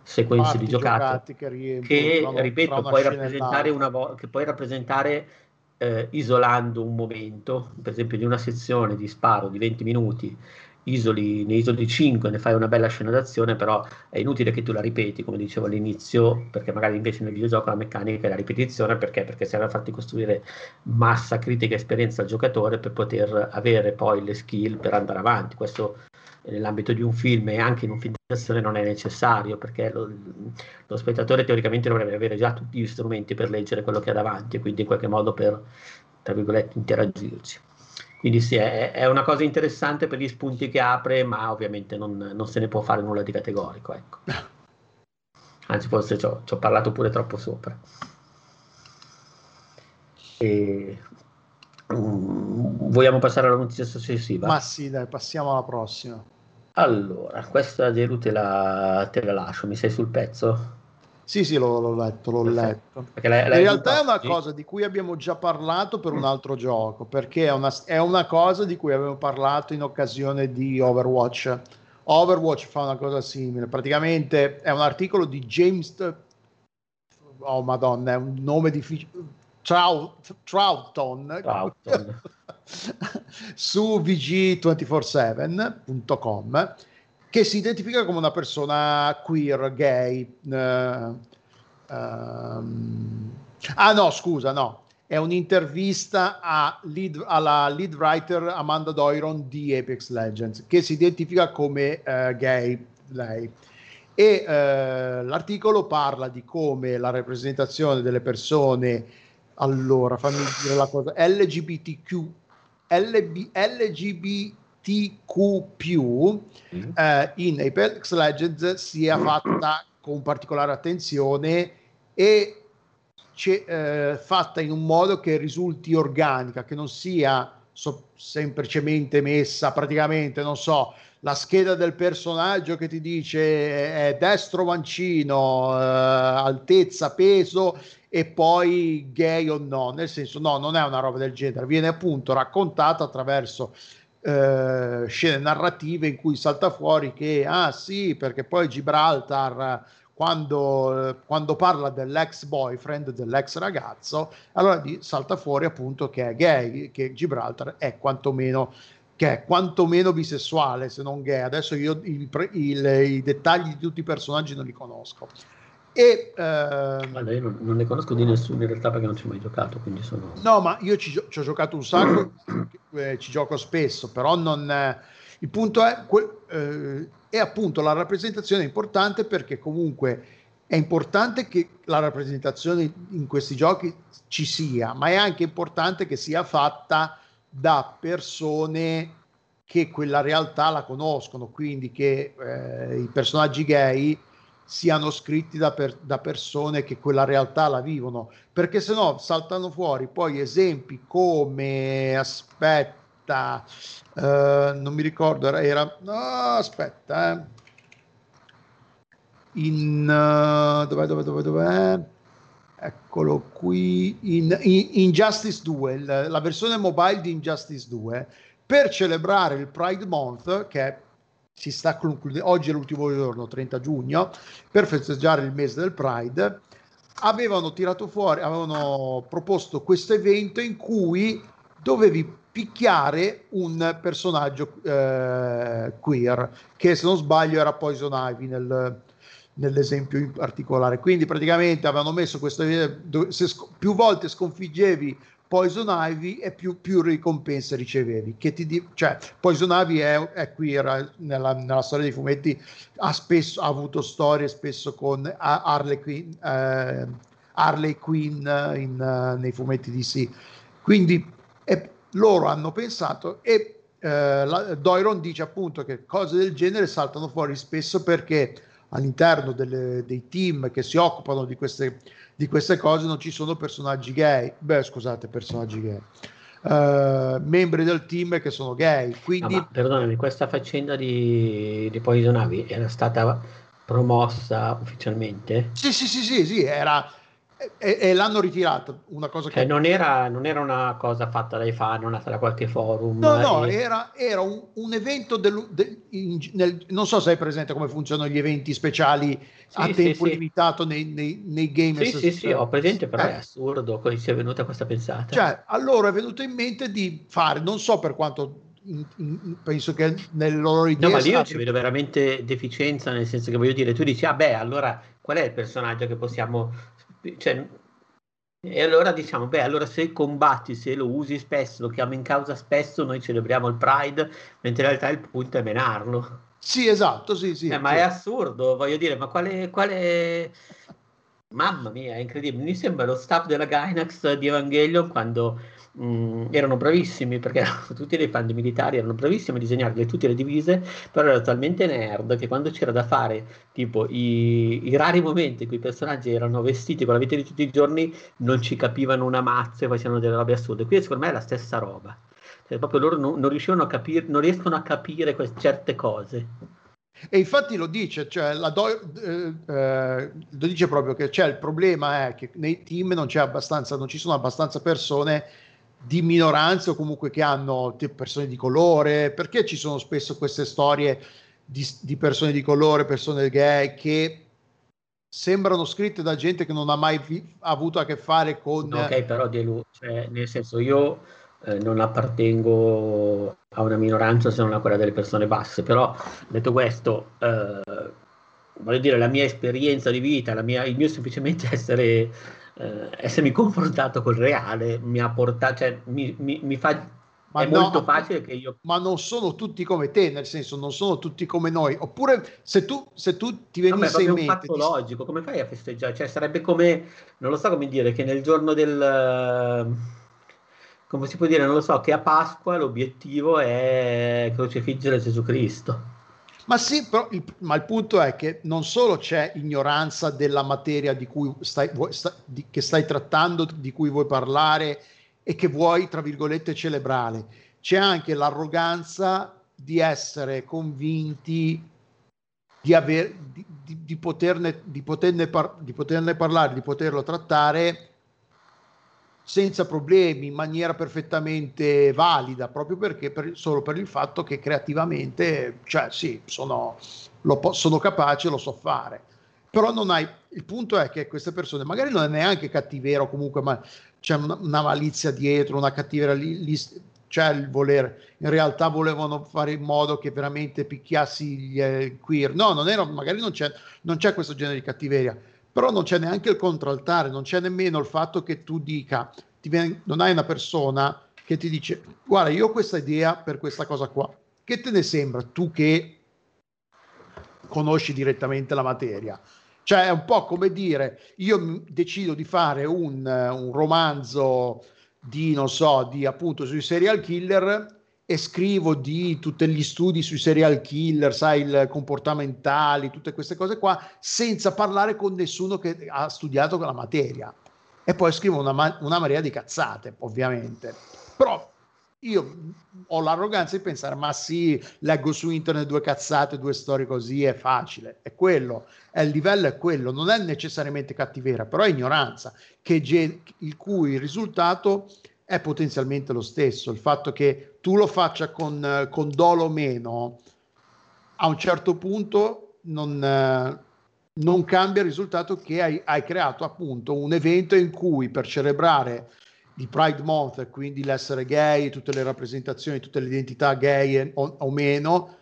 B: sequenze di giocate che, che ripeto, puoi rappresentare, una vo- che puoi rappresentare eh, isolando un momento, per esempio di una sezione di sparo di 20 minuti, isoli, ne isoli 5, ne fai una bella scena d'azione, però è inutile che tu la ripeti, come dicevo all'inizio, perché magari invece nel videogioco la meccanica è la ripetizione, perché? Perché serve a farti costruire massa critica e esperienza al giocatore per poter avere poi le skill per andare avanti. Questo nell'ambito di un film e anche in un film di azione non è necessario perché lo, lo, spettatore teoricamente dovrebbe avere già tutti gli strumenti per leggere quello che ha davanti e quindi in qualche modo per, tra virgolette, interagirci. Quindi sì, è, è una cosa interessante per gli spunti che apre, ma ovviamente non, non se ne può fare nulla di categorico. Ecco. [laughs] Anzi, forse ci ho, ci ho parlato pure troppo sopra. E, um, vogliamo passare alla notizia successiva?
C: Ma sì, dai, passiamo alla prossima.
B: Allora, questa Geru te la, te la lascio, mi sei sul pezzo?
C: Sì, sì, l'ho, l'ho letto, l'ho letto. L'hai, l'hai In realtà è una cosa di cui abbiamo già parlato per un altro gioco, perché è una, è una cosa di cui abbiamo parlato in occasione di Overwatch. Overwatch fa una cosa simile, praticamente è un articolo di James... Oh madonna, è un nome difficile. Trout, Troughton, Troughton. [laughs] su vg247.com che si identifica come una persona queer, gay. Uh, um, ah no, scusa, no. È un'intervista lead, alla lead writer Amanda Doiron di Apex Legends, che si identifica come uh, gay, lei. E uh, l'articolo parla di come la rappresentazione delle persone, allora fammi dire la cosa, LGBTQ, LB, LGBT LGBTQ mm. eh, in Apex Legends sia [clears throat] fatta con particolare attenzione e eh, fatta in un modo che risulti organica, che non sia so, semplicemente messa praticamente, non so, la scheda del personaggio che ti dice è destro mancino, eh, altezza, peso e poi gay o no, nel senso no, non è una roba del genere, viene appunto raccontata attraverso eh, scene narrative in cui salta fuori che, ah sì, perché poi Gibraltar, quando, quando parla dell'ex boyfriend, dell'ex ragazzo, allora salta fuori appunto che è gay, che Gibraltar è quantomeno che è quantomeno bisessuale, se non gay. Adesso io il, il, i dettagli di tutti i personaggi non li conosco. E, ehm...
B: Guarda, io non, non, ne conosco di nessuno in realtà perché non ci ho mai giocato, quindi sono...
C: No, ma io ci, ci ho giocato un sacco, [clears throat] eh, ci gioco spesso, però non... Eh, il punto è, eh, è appunto la rappresentazione è importante perché comunque è importante che la rappresentazione in questi giochi ci sia, ma è anche importante che sia fatta da persone che quella realtà la conoscono, quindi che eh, i personaggi gay siano scritti da, per, da, persone che quella realtà la vivono, perché se no saltano fuori poi esempi come aspetta, eh, non mi ricordo, era, era no, aspetta, eh. in uh, dov'è, dov'è, dov'è, dov'è? Eccolo qui, in, in Injustice 2, la, versione mobile di Injustice 2, per celebrare il Pride Month, che è si sta concludendo, oggi è l'ultimo giorno, 30 giugno, per festeggiare il mese del Pride, avevano tirato fuori, avevano proposto questo evento in cui dovevi picchiare un personaggio eh, queer, che se non sbaglio era Poison Ivy nel, nell'esempio in particolare. Quindi praticamente avevano messo questo se più volte sconfiggevi Poison Ivy e più, più ricompense ricevevi. Che ti di- cioè, Poison Ivy è, è qui era nella, nella, storia dei fumetti, ha, spesso, ha avuto storie spesso con Harley Quinn, eh, Harley Quinn in, uh, nei fumetti DC. Quindi e loro hanno pensato e eh, la, Doiron dice appunto che cose del genere saltano fuori spesso perché all'interno delle, dei team che si occupano di queste, di queste, cose non ci sono personaggi gay, beh scusate personaggi gay, uh, membri del team che sono gay. Quindi...
B: No, perdonami, questa faccenda di, di Poison Ivy era stata promossa ufficialmente?
C: Sì, sì, sì, sì, sì era e, e, l'hanno ritirato una cosa
B: cioè, che non era, non era, una cosa fatta dai fan nata da qualche forum
C: no no e... era, era un, un, evento del, del, in, nel, non so se hai presente come funzionano gli eventi speciali sì, a tempo sì, limitato nei, nei, nei game
B: sì sì sì ho presente però eh. è assurdo come sia venuta questa pensata
C: cioè allora è venuto in mente di fare non so per quanto in, in, penso che nel loro idea
B: no ma io ci vedo veramente deficienza nel senso che voglio dire tu dici ah beh allora qual è il personaggio che possiamo cioè, e allora diciamo, beh, allora se combatti, se lo usi spesso, lo chiami in causa spesso, noi celebriamo il Pride, mentre in realtà il punto è menarlo.
C: Sì, esatto, sì, sì.
B: Eh, ma
C: sì.
B: è assurdo, voglio dire, ma quale, quale... Mamma mia, è incredibile. Mi sembra lo staff della Gainax di Evangelion quando mh, mm, erano bravissimi perché erano [laughs] tutti dei fan di militari, erano bravissimi a disegnare tutte le divise, però erano talmente nerd che quando c'era da fare tipo i, i, rari momenti in cui i personaggi erano vestiti con la vita di tutti i giorni, non ci capivano una mazza e facevano delle robe assurde. Qui secondo me è la stessa roba. Cioè, proprio loro non, non riuscivano a capire, non riescono a capire queste, certe cose.
C: E infatti lo dice, cioè do, eh, eh, lo dice proprio che c'è il problema è che nei team non c'è abbastanza, non ci sono abbastanza persone di minoranze o comunque che hanno persone di colore, perché ci sono spesso queste storie di, di persone di colore, persone gay che sembrano scritte da gente che non ha mai vi- avuto a che fare con...
B: Ok, però Delu, cioè, nel senso io eh, non appartengo a una minoranza se non a quella delle persone basse, però detto questo, eh, voglio dire, la mia esperienza di vita, mia, il mio semplicemente [laughs] essere eh, essermi [laughs] confrontato col reale mi ha portato, cioè mi, mi, mi fa ma è no, molto facile che io.
C: Ma non sono tutti come te, nel senso, non sono tutti come noi. Oppure se tu, se tu ti venisse no, in mente.
B: È un fatto ti... logico, come fai a festeggiare? Cioè, sarebbe come, non lo so come dire, che nel giorno del. Come si può dire, non lo so, che a Pasqua l'obiettivo è crocifiggere Gesù Cristo.
C: Ma sì, però il, ma il punto è che non solo c'è ignoranza della materia di cui stai, sta, di, che stai trattando, di cui vuoi parlare e che vuoi, tra virgolette, celebrare, c'è anche l'arroganza di essere convinti di, aver, di, di, di poterne, poterne, par, di poterne parlare, di poterlo trattare senza problemi, in maniera perfettamente valida, proprio perché per, solo per il fatto che creativamente, cioè sì, sono, lo, sono capace, lo so fare. Però non hai, il punto è che queste persone, magari non è neanche cattiveria comunque, ma c'è una, una malizia dietro, una cattiveria lì, lì c'è il voler, in realtà volevano fare in modo che veramente picchiassi gli eh, queer. No, non era, magari non c'è, non c'è questo genere di cattiveria però non c'è neanche il contraltare, non c'è nemmeno il fatto che tu dica, viene, non hai una persona che ti dice, guarda, io ho questa idea per questa cosa qua, che te ne sembra tu che conosci direttamente la materia? Cioè è un po' come dire, io decido di fare un, un romanzo di, non so, di appunto sui serial killer e scrivo di tutti gli studi sui serial killer, sai, il comportamentali, tutte queste cose qua, senza parlare con nessuno che ha studiato la materia. E poi scrivo una, una marea di cazzate, ovviamente. Però io ho l'arroganza di pensare, ma sì, leggo su internet due cazzate, due storie così, è facile. È quello, è il livello è quello, non è necessariamente cattiveria, però è ignoranza, che il cui risultato è potenzialmente lo stesso. Il fatto che tu lo faccia con, con dolo o meno, a un certo punto non, eh, non cambia il risultato che hai, hai, creato appunto un evento in cui per celebrare il Pride Month, quindi l'essere gay, tutte le rappresentazioni, tutte le identità gay o, o meno,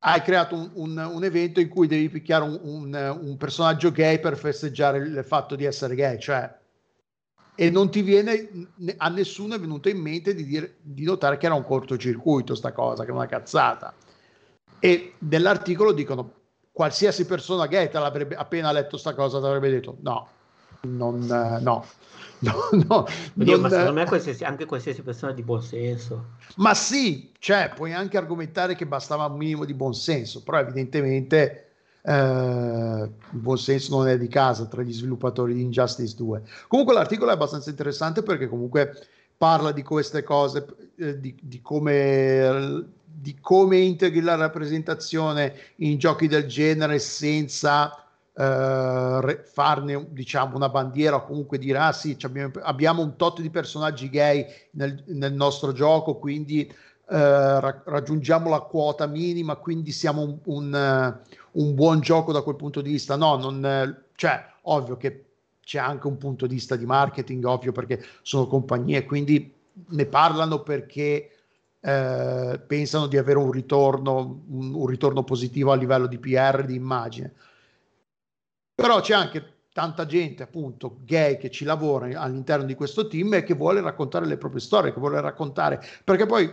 C: hai creato un, un, un, evento in cui devi picchiare un, un, personaggio gay per festeggiare il fatto di essere gay, cioè e non ti viene a nessuno è venuto in mente di, dire, di notare che era un cortocircuito sta cosa, che è una cazzata. E nell'articolo dicono qualsiasi persona te l'avrebbe appena letto sta cosa avrebbe detto no, non, no. No, [laughs] no,
B: Oddio,
C: non,
B: ma secondo me qualsiasi, anche qualsiasi persona di buon senso.
C: Ma sì, cioè, puoi anche argomentare che bastava un minimo di buon senso, però evidentemente eh, buon senso non è di casa tra gli sviluppatori di Injustice 2. Comunque l'articolo è abbastanza interessante perché comunque parla di queste cose, eh, di, di, come, di come integri la rappresentazione in giochi del genere senza Uh, farne diciamo una bandiera o comunque dire ah sì abbiamo, abbiamo, un tot di personaggi gay nel, nel nostro gioco quindi uh, ra- raggiungiamo la quota minima quindi siamo un, un, un buon gioco da quel punto di vista. No, non, cioè, ovvio che c'è anche un punto di vista di marketing, ovvio, perché sono compagnie, quindi ne parlano perché eh, pensano di avere un ritorno, un, ritorno positivo a livello di PR, di immagine. Però c'è anche tanta gente, appunto, gay che ci lavora all'interno di questo team e che vuole raccontare le proprie storie, che vuole raccontare, perché poi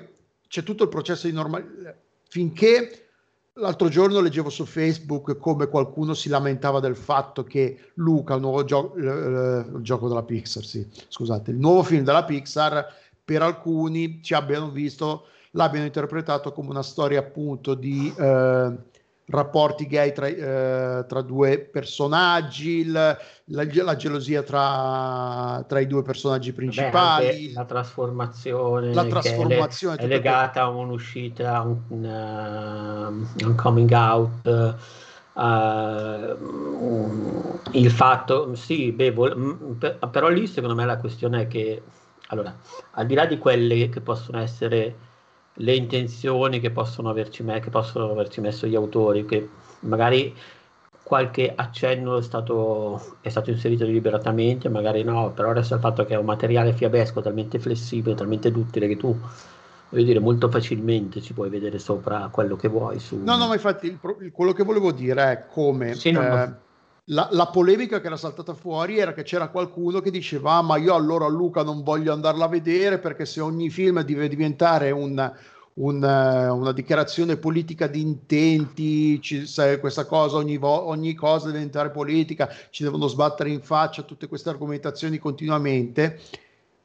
C: c'è tutto il processo di normalità. Finché L'altro giorno leggevo su Facebook come qualcuno si lamentava del fatto che Luca, il nuovo gio- il gioco della Pixar, sì, scusate, il nuovo film della Pixar, per alcuni ci abbiano visto, l'abbiano interpretato come una storia appunto di eh, rapporti gay tra, eh, tra due personaggi, il, la, la, gelosia tra, tra, i due personaggi principali.
B: Beh, la trasformazione,
C: la trasformazione
B: è, legata a un'uscita, a un, un, un coming out. Uh, il fatto, sì, beh, vol- però lì secondo me la questione è che, allora, al di là di quelle che possono essere le intenzioni che possono averci, me- che possono averci messo gli autori, che magari qualche accenno è stato, è stato inserito deliberatamente, magari no, però adesso il fatto che è un materiale fiabesco talmente flessibile, talmente duttile che tu voglio dire, molto facilmente ci puoi vedere sopra quello che vuoi. Su...
C: No, no, ma infatti il, quello che volevo dire è come sì, eh, la, la, polemica che era saltata fuori era che c'era qualcuno che diceva: ah, ma io allora Luca non voglio andarla a vedere perché se ogni film deve diventare un, un, una dichiarazione politica di intenti, ci, questa cosa, ogni, vo- ogni cosa deve diventare politica, ci devono sbattere in faccia tutte queste argomentazioni continuamente.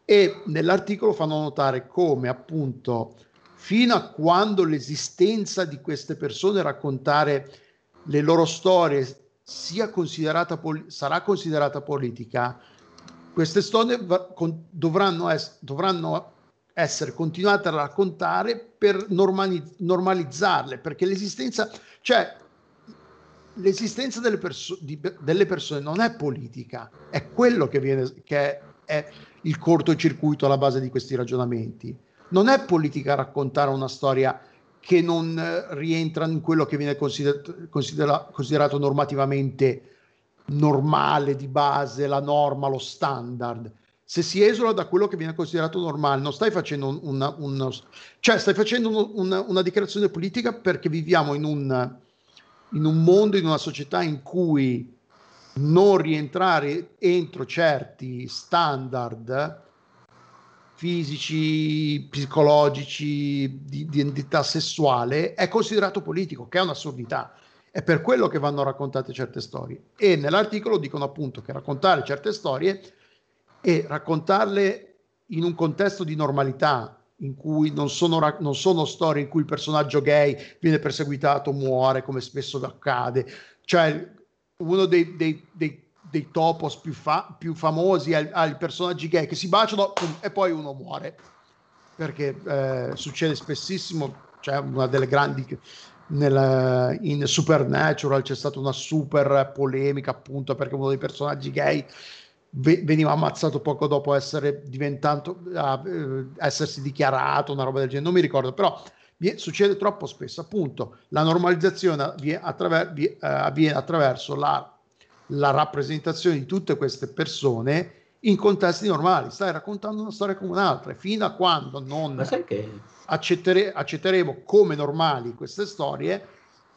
C: E nell'articolo fanno notare come appunto fino a quando l'esistenza di queste persone raccontare le loro storie considerata pol- sarà considerata politica, queste storie va- con- dovranno, es- dovranno essere continuate a raccontare per normali- normalizzarle, perché l'esistenza, cioè l'esistenza delle, perso- di, delle, persone non è politica, è quello che, viene, che è, è il cortocircuito alla base di questi ragionamenti. Non è politica raccontare una storia che non eh, rientra in quello che viene consider- considera- considerato normativamente normale di base, la norma, lo standard. Se si esula da quello che viene considerato normale, non stai facendo una, una cioè stai facendo una, una, dichiarazione politica perché viviamo in un, in un mondo, in una società in cui non rientrare entro certi standard fisici, psicologici, di, identità sessuale è considerato politico, che è un'assurdità. È per quello che vanno raccontate certe storie. E nell'articolo dicono appunto che raccontare certe storie e raccontarle in un contesto di normalità, in cui non sono, non sono storie in cui il personaggio gay viene perseguitato, muore, come spesso accade. Cioè, uno dei, dei, dei, dei topos più, fa, più famosi ha i personaggi gay che si baciano e poi uno muore. Perché eh, succede spessissimo, cioè una delle grandi... Nel, in Supernatural c'è stata una super polemica appunto perché uno dei personaggi gay veniva ammazzato poco dopo essere diventato uh, essersi dichiarato una roba del genere non mi ricordo però succede troppo spesso appunto la normalizzazione avviene, attraver- uh, avviene attraverso la, la, rappresentazione di tutte queste persone in contesti normali stai raccontando una storia come un'altra fino a quando non che... accettere- accetteremo come normali queste storie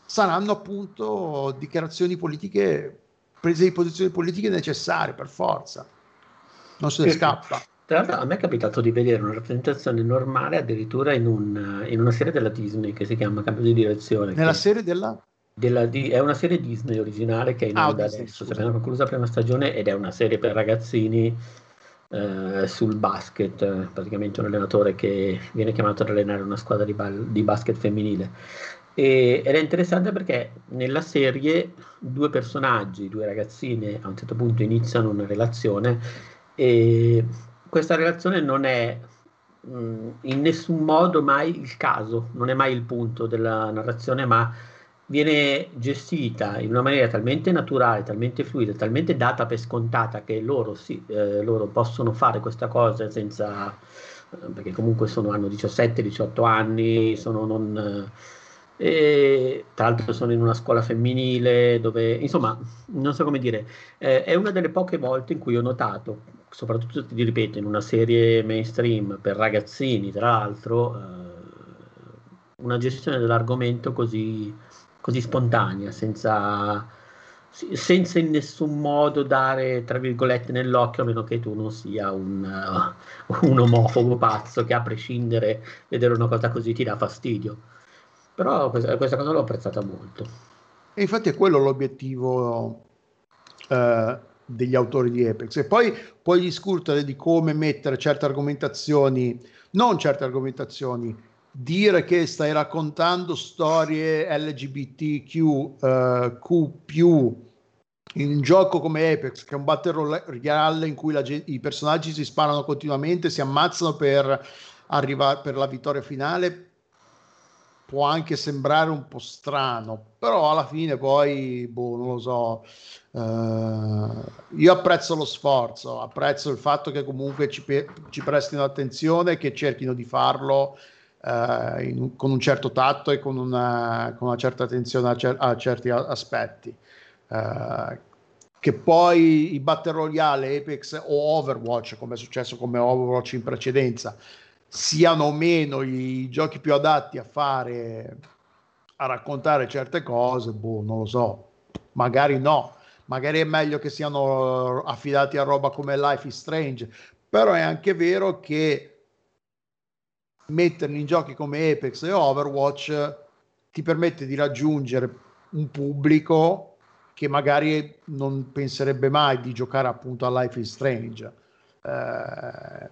C: saranno appunto dichiarazioni politiche prese di posizioni politiche necessarie per forza. non se ne scappa.
B: Tra l'altro a me è capitato di vedere una rappresentazione normale addirittura in, un- in una serie della Disney che si chiama Cambio di direzione.
C: Nella
B: che-
C: serie della...
B: della di- è una serie Disney originale che è in
C: Ah,
B: onda adesso, si è conclusa la prima stagione ed è una serie per ragazzini eh, sul basket, praticamente un allenatore che viene chiamato ad allenare una squadra di, bal- di basket femminile. E- ed è interessante perché nella serie due personaggi, due ragazzine, a un certo punto iniziano una relazione e questa relazione non è mh, in nessun modo mai il caso, non è mai il punto della narrazione, ma viene gestita in una maniera talmente naturale, talmente fluida, talmente data per scontata che loro, sì, eh, loro possono fare questa cosa senza, eh, perché comunque sono, hanno 17-18 anni, sono non, eh, tra l'altro sono in una scuola femminile dove, insomma, non so come dire, eh, è una delle poche volte in cui ho notato, soprattutto ti ripeto, in una serie mainstream per ragazzini, tra l'altro, eh, una gestione dell'argomento così, così spontanea, senza, senza in nessun modo dare, tra virgolette, nell'occhio, a meno che tu non sia un, uh, un omofobo pazzo che a prescindere vedere una cosa così ti dà fastidio. Però questa, questa cosa l'ho apprezzata molto.
C: E infatti è quello l'obiettivo eh, degli autori di Apex. E poi puoi discutere di come mettere certe argomentazioni, non certe argomentazioni, dire che stai raccontando storie LGBTQ, eh, Q+, in un gioco come Apex, che è un battle royale in cui la i personaggi si sparano continuamente, si ammazzano per arrivare per la vittoria finale, può anche sembrare un po' strano, però alla fine poi, boh, non lo so, eh, io apprezzo lo sforzo, apprezzo il fatto che comunque ci, pe- ci prestino attenzione, che cerchino di farlo eh, in- con un certo tatto e con una, con una certa attenzione a, cer- a certi a- aspetti. Eh, che poi i Battle Royale, Apex o Overwatch, come è successo come Overwatch in precedenza, siano meno i giochi più adatti a fare a raccontare certe cose, boh, non lo so, magari no, magari è meglio che siano affidati a roba come Life is Strange, però è anche vero che metterli in giochi come Apex e Overwatch ti permette di raggiungere un pubblico che magari non penserebbe mai di giocare appunto a Life is Strange. Eh,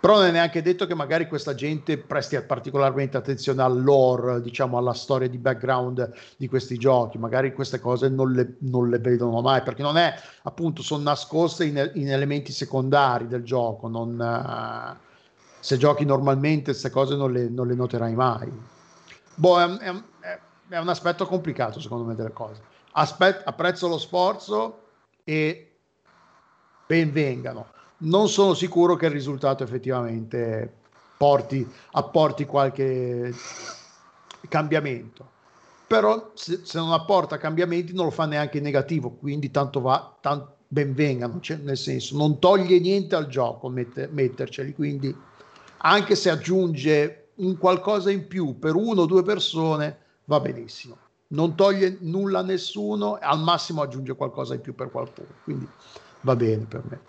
C: però non è neanche detto che magari questa gente presti particolarmente attenzione al lore, diciamo alla storia di background di questi giochi, magari queste cose non le, non le vedono mai, perché non è appunto, sono nascoste in, in elementi secondari del gioco, non, uh, se giochi normalmente queste cose non le, non le noterai mai. Boh, è, è, è, un aspetto complicato secondo me delle cose. Aspet- apprezzo lo sforzo e ben vengano non sono sicuro che il risultato effettivamente porti, apporti qualche cambiamento. Però se, se, non apporta cambiamenti non lo fa neanche in negativo, quindi tanto va, tanto ben vengano, cioè, nel senso non toglie niente al gioco mette, metterceli, quindi anche se aggiunge un qualcosa in più per uno o due persone va benissimo. Non toglie nulla a nessuno, al massimo aggiunge qualcosa in più per qualcuno, quindi va bene per me.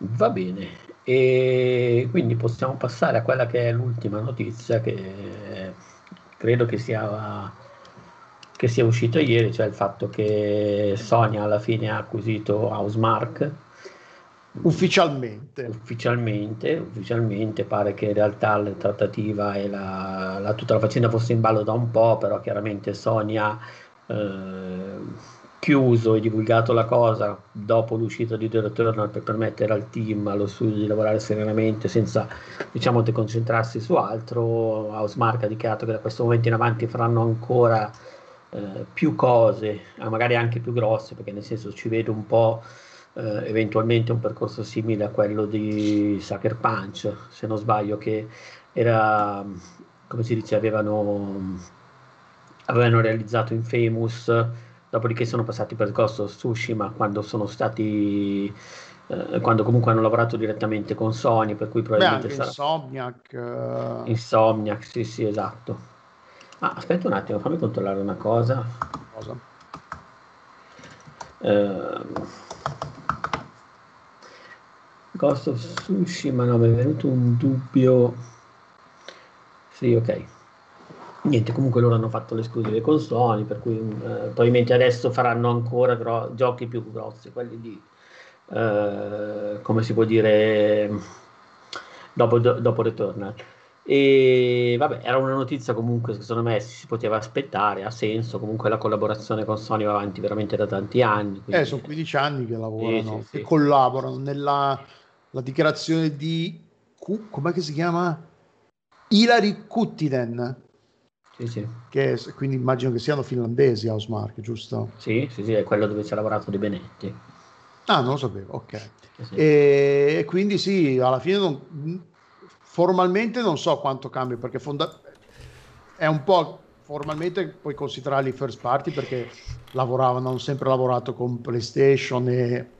B: Va bene, e quindi possiamo passare a quella che è l'ultima notizia che credo che sia, che sia uscita ieri, cioè il fatto che Sony alla fine ha acquisito Housemark.
C: Ufficialmente.
B: Ufficialmente, ufficialmente pare che in realtà la trattativa e la, la, tutta la faccenda fosse in ballo da un po', però chiaramente Sony ha... Eh, chiuso e divulgato la cosa dopo l'uscita di The Returnal per permettere al team, allo studio di lavorare serenamente senza diciamo concentrarsi su altro. Housemark ha dichiarato che da questo momento in avanti faranno ancora eh, più cose, magari anche più grosse, perché nel senso ci vedo un po' eh, eventualmente un percorso simile a quello di Sucker Punch, se non sbaglio, che era come si dice, avevano, avevano realizzato Infamous dopodiché sono passati per Ghost of Tsushima quando sono stati eh, quando comunque hanno lavorato direttamente con Sony per cui probabilmente
C: Beh,
B: sarà
C: Insomniac uh...
B: Insomniac sì sì esatto. Ah, aspetta un attimo fammi controllare una cosa.
C: Cosa?
B: Eh, Ghost of Tsushima, no, mi è venuto un dubbio. Sì, ok. Niente, comunque loro hanno fatto le esclusive con Sony, per cui eh, probabilmente adesso faranno ancora gro- giochi più grossi, quelli di, eh, come si può dire, dopo, do- dopo Returnal. E vabbè, era una notizia comunque secondo me si poteva aspettare, ha senso, comunque la collaborazione con Sony va avanti veramente da tanti anni.
C: Eh, sono 15 anni che lavorano,
B: Sì, sì,
C: che
B: sì.
C: collaborano nella la dichiarazione di Q- com'è che si chiama? Ilari Kuttinen,
B: Sì, sì.
C: che quindi immagino che siano finlandesi Housemark, giusto?
B: Sì, sì, sì, è quello dove ci ha lavorato De Benetti.
C: Ah, non lo sapevo, ok.
B: Sì.
C: E quindi sì, alla fine non- formalmente non so quanto cambia perché fonda- è un po' formalmente puoi considerarli first party perché lavoravano, hanno sempre lavorato con PlayStation e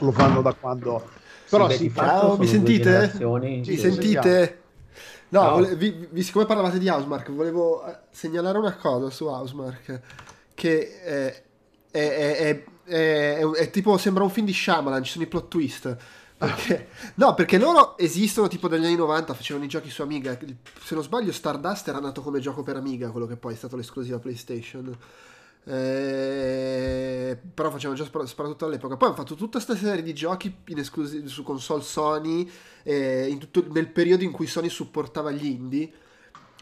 C: lo fanno da quando però sì,
B: fatto
D: ciao,
B: sono
D: mi sentite?
C: Sì, sì,
D: sentite? No,
B: Ciao.
D: vole- vi, vi- siccome parlavate di Housemark, volevo eh, segnalare una cosa su Housemark che eh, è, è- è- è- è- è tipo sembra un film di Shyamalan, ci sono i plot twist. Perché, no, perché loro esistono tipo dagli anni 90, facevano i giochi su Amiga. Se non sbaglio, Stardust era nato come gioco per Amiga, quello che poi è stato l'esclusiva PlayStation. Eh, però facevano già soprattutto all'epoca. Poi hanno fatto tutta questa serie di giochi in esclusi- su console Sony eh, tutto- nel periodo in cui Sony supportava gli indie.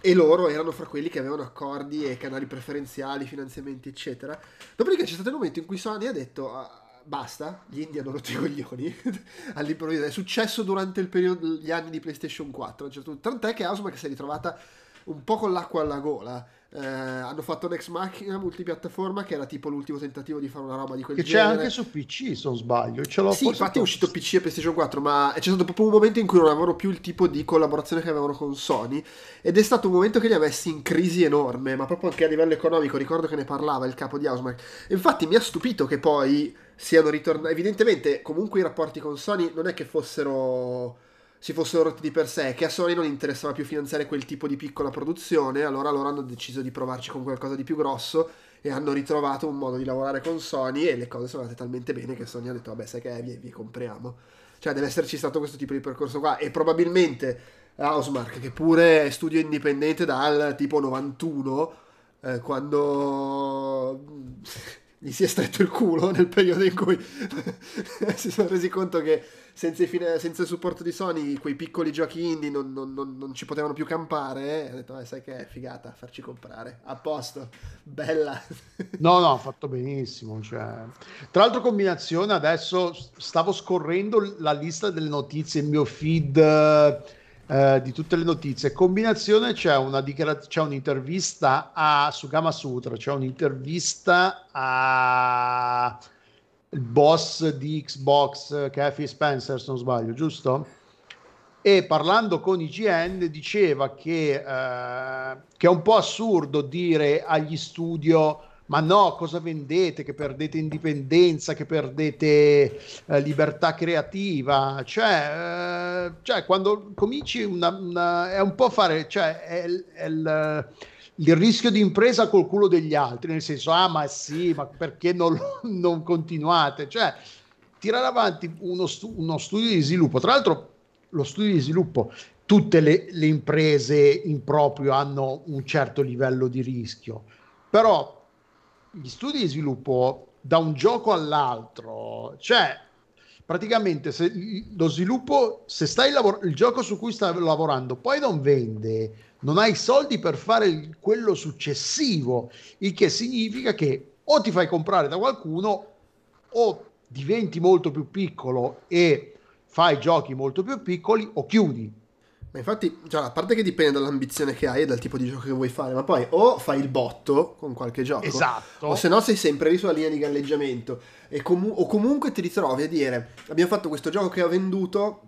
D: E loro erano fra quelli che avevano accordi e canali preferenziali, finanziamenti, eccetera. Dopodiché c'è stato il momento in cui Sony ha detto. "Ah, Basta, gli indie hanno rotto i coglioni [laughs] all'improvviso. È successo durante periodo, gli anni di PlayStation 4. a un certo. Tant'è che Housemark si è ritrovata un po' con l'acqua alla gola. Eh, hanno fatto un ex macchina multipiattaforma che era tipo l'ultimo tentativo di fare una roba di quel
C: che c'è
D: genere.
C: anche su PC se non sbaglio ce l'ho
D: Sì, infatti è uscito PC e PlayStation 4, ma c'è stato proprio un momento in cui non avevano più il tipo di collaborazione che avevano con Sony ed è stato un momento che li ha messi in crisi enorme, ma proprio anche a livello economico, ricordo che ne parlava il capo di Housemark. Infatti mi ha stupito che poi siano ritornati, evidentemente comunque i rapporti con Sony non è che fossero si fossero rotti di per sé, che a Sony non interessava più finanziare quel tipo di piccola produzione, allora loro hanno deciso di provarci con qualcosa di più grosso e hanno ritrovato un modo di lavorare con Sony e le cose sono andate talmente bene che Sony ha detto vabbè sai che vi, vi compriamo. Cioè deve esserci stato questo tipo di percorso qua e probabilmente Housemark che pure è studio indipendente dal tipo 91 eh, quando gli si è stretto il culo nel periodo in cui [laughs] si sono resi conto che senza, fine- senza il supporto di Sony quei piccoli giochi indie non, non- non- non ci potevano più campare e ha detto "Eh, sai che è figata farci comprare a posto bella [laughs]
C: No, no, ha fatto benissimo. Cioè. Tra l'altro, combinazione, adesso stavo scorrendo la lista delle notizie, il mio feed eh, di tutte le notizie. Combinazione c'è, una dichiara- c'è un'intervista a, su Gama Sutra, c'è un'intervista a il boss di Xbox, Phil Spencer, se non sbaglio, giusto? e parlando con IGN diceva che, eh, che è un po' assurdo dire agli studio ma no, cosa vendete? Che perdete indipendenza, che perdete eh, libertà creativa. Cioè, eh, cioè, quando cominci una, una- è un po' fare, cioè, è, è il, il rischio di impresa col culo degli altri, nel senso, ah, ma sì, ma perché non, non continuate? Cioè, tirare avanti uno, uno studio di sviluppo. Tra l'altro, lo studio di sviluppo, tutte le, le imprese in proprio hanno un certo livello di rischio, però gli studi di sviluppo da un gioco all'altro, cioè praticamente se lo sviluppo, se stai lavor- il gioco su cui stai lavorando poi non vende, non hai soldi per fare quello successivo, il che significa che o ti fai comprare da qualcuno o diventi molto più piccolo e fai giochi molto più piccoli o chiudi.
D: Ma infatti, cioè, a parte che dipende dall'ambizione che hai e dal tipo di gioco che vuoi fare, ma poi o fai il botto con qualche gioco,
C: Esatto.
D: o se no sei sempre lì sulla linea di galleggiamento, e comu- o comunque ti ritrovi a dire, abbiamo fatto questo gioco che ho venduto,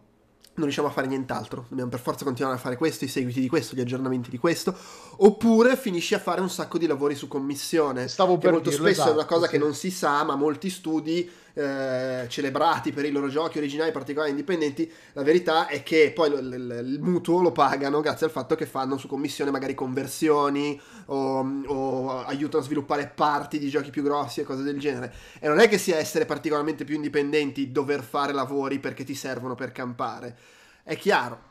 D: non riusciamo a fare nient'altro, dobbiamo per forza continuare a fare questo, i seguiti di questo, gli aggiornamenti di questo, oppure finisci a fare un sacco di lavori su commissione,
C: Stavo
D: che molto
C: dirlo,
D: spesso è una
C: esatto,
D: cosa
C: sì.
D: che non si sa, ma molti studi eh, celebrati per i loro giochi originali, particolari, indipendenti, la verità è che poi l- l- il mutuo lo pagano grazie al fatto che fanno su commissione magari conversioni o, o aiutano a sviluppare parti di giochi più grossi e cose del genere. E non è che sia essere particolarmente più indipendenti dover fare lavori perché ti servono per campare. È chiaro,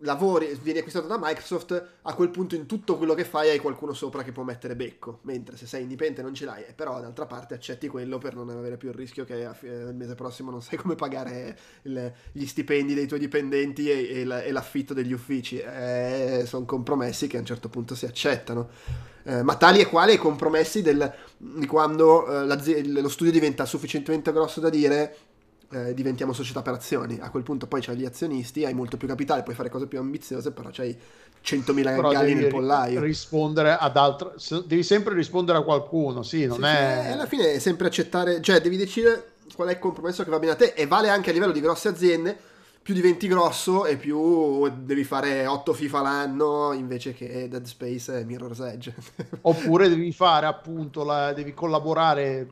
D: lavori, vieni acquistato da Microsoft, a quel punto in tutto quello che fai hai qualcuno sopra che può mettere becco, mentre se sei indipendente non ce l'hai, eh, però d'altra parte accetti quello per non avere più il rischio che eh, il mese prossimo non sai [laughs] come pagare il- gli stipendi dei tuoi dipendenti e, e la- e l'affitto degli uffici. sono compromessi che a un certo punto si accettano. Eh, ma tali e quali i compromessi del, di quando eh, lo studio diventa sufficientemente grosso da dire eh, diventiamo società per azioni. A quel punto poi c'hai gli azionisti, hai molto più capitale, puoi fare cose più ambiziose, però c'hai 100.000
C: Però
D: galli nel pollaio.
C: rispondere ad altre se- devi sempre rispondere a qualcuno sì non
D: Sì,
C: è
D: sì, alla fine è sempre accettare, cioè devi decidere qual è il compromesso che va bene a te e vale anche a livello di grosse aziende. Più diventi grosso e più devi fare 8 FIFA l'anno invece che Dead Space e Mirror's Edge.
C: oppure devi fare appunto la, devi collaborare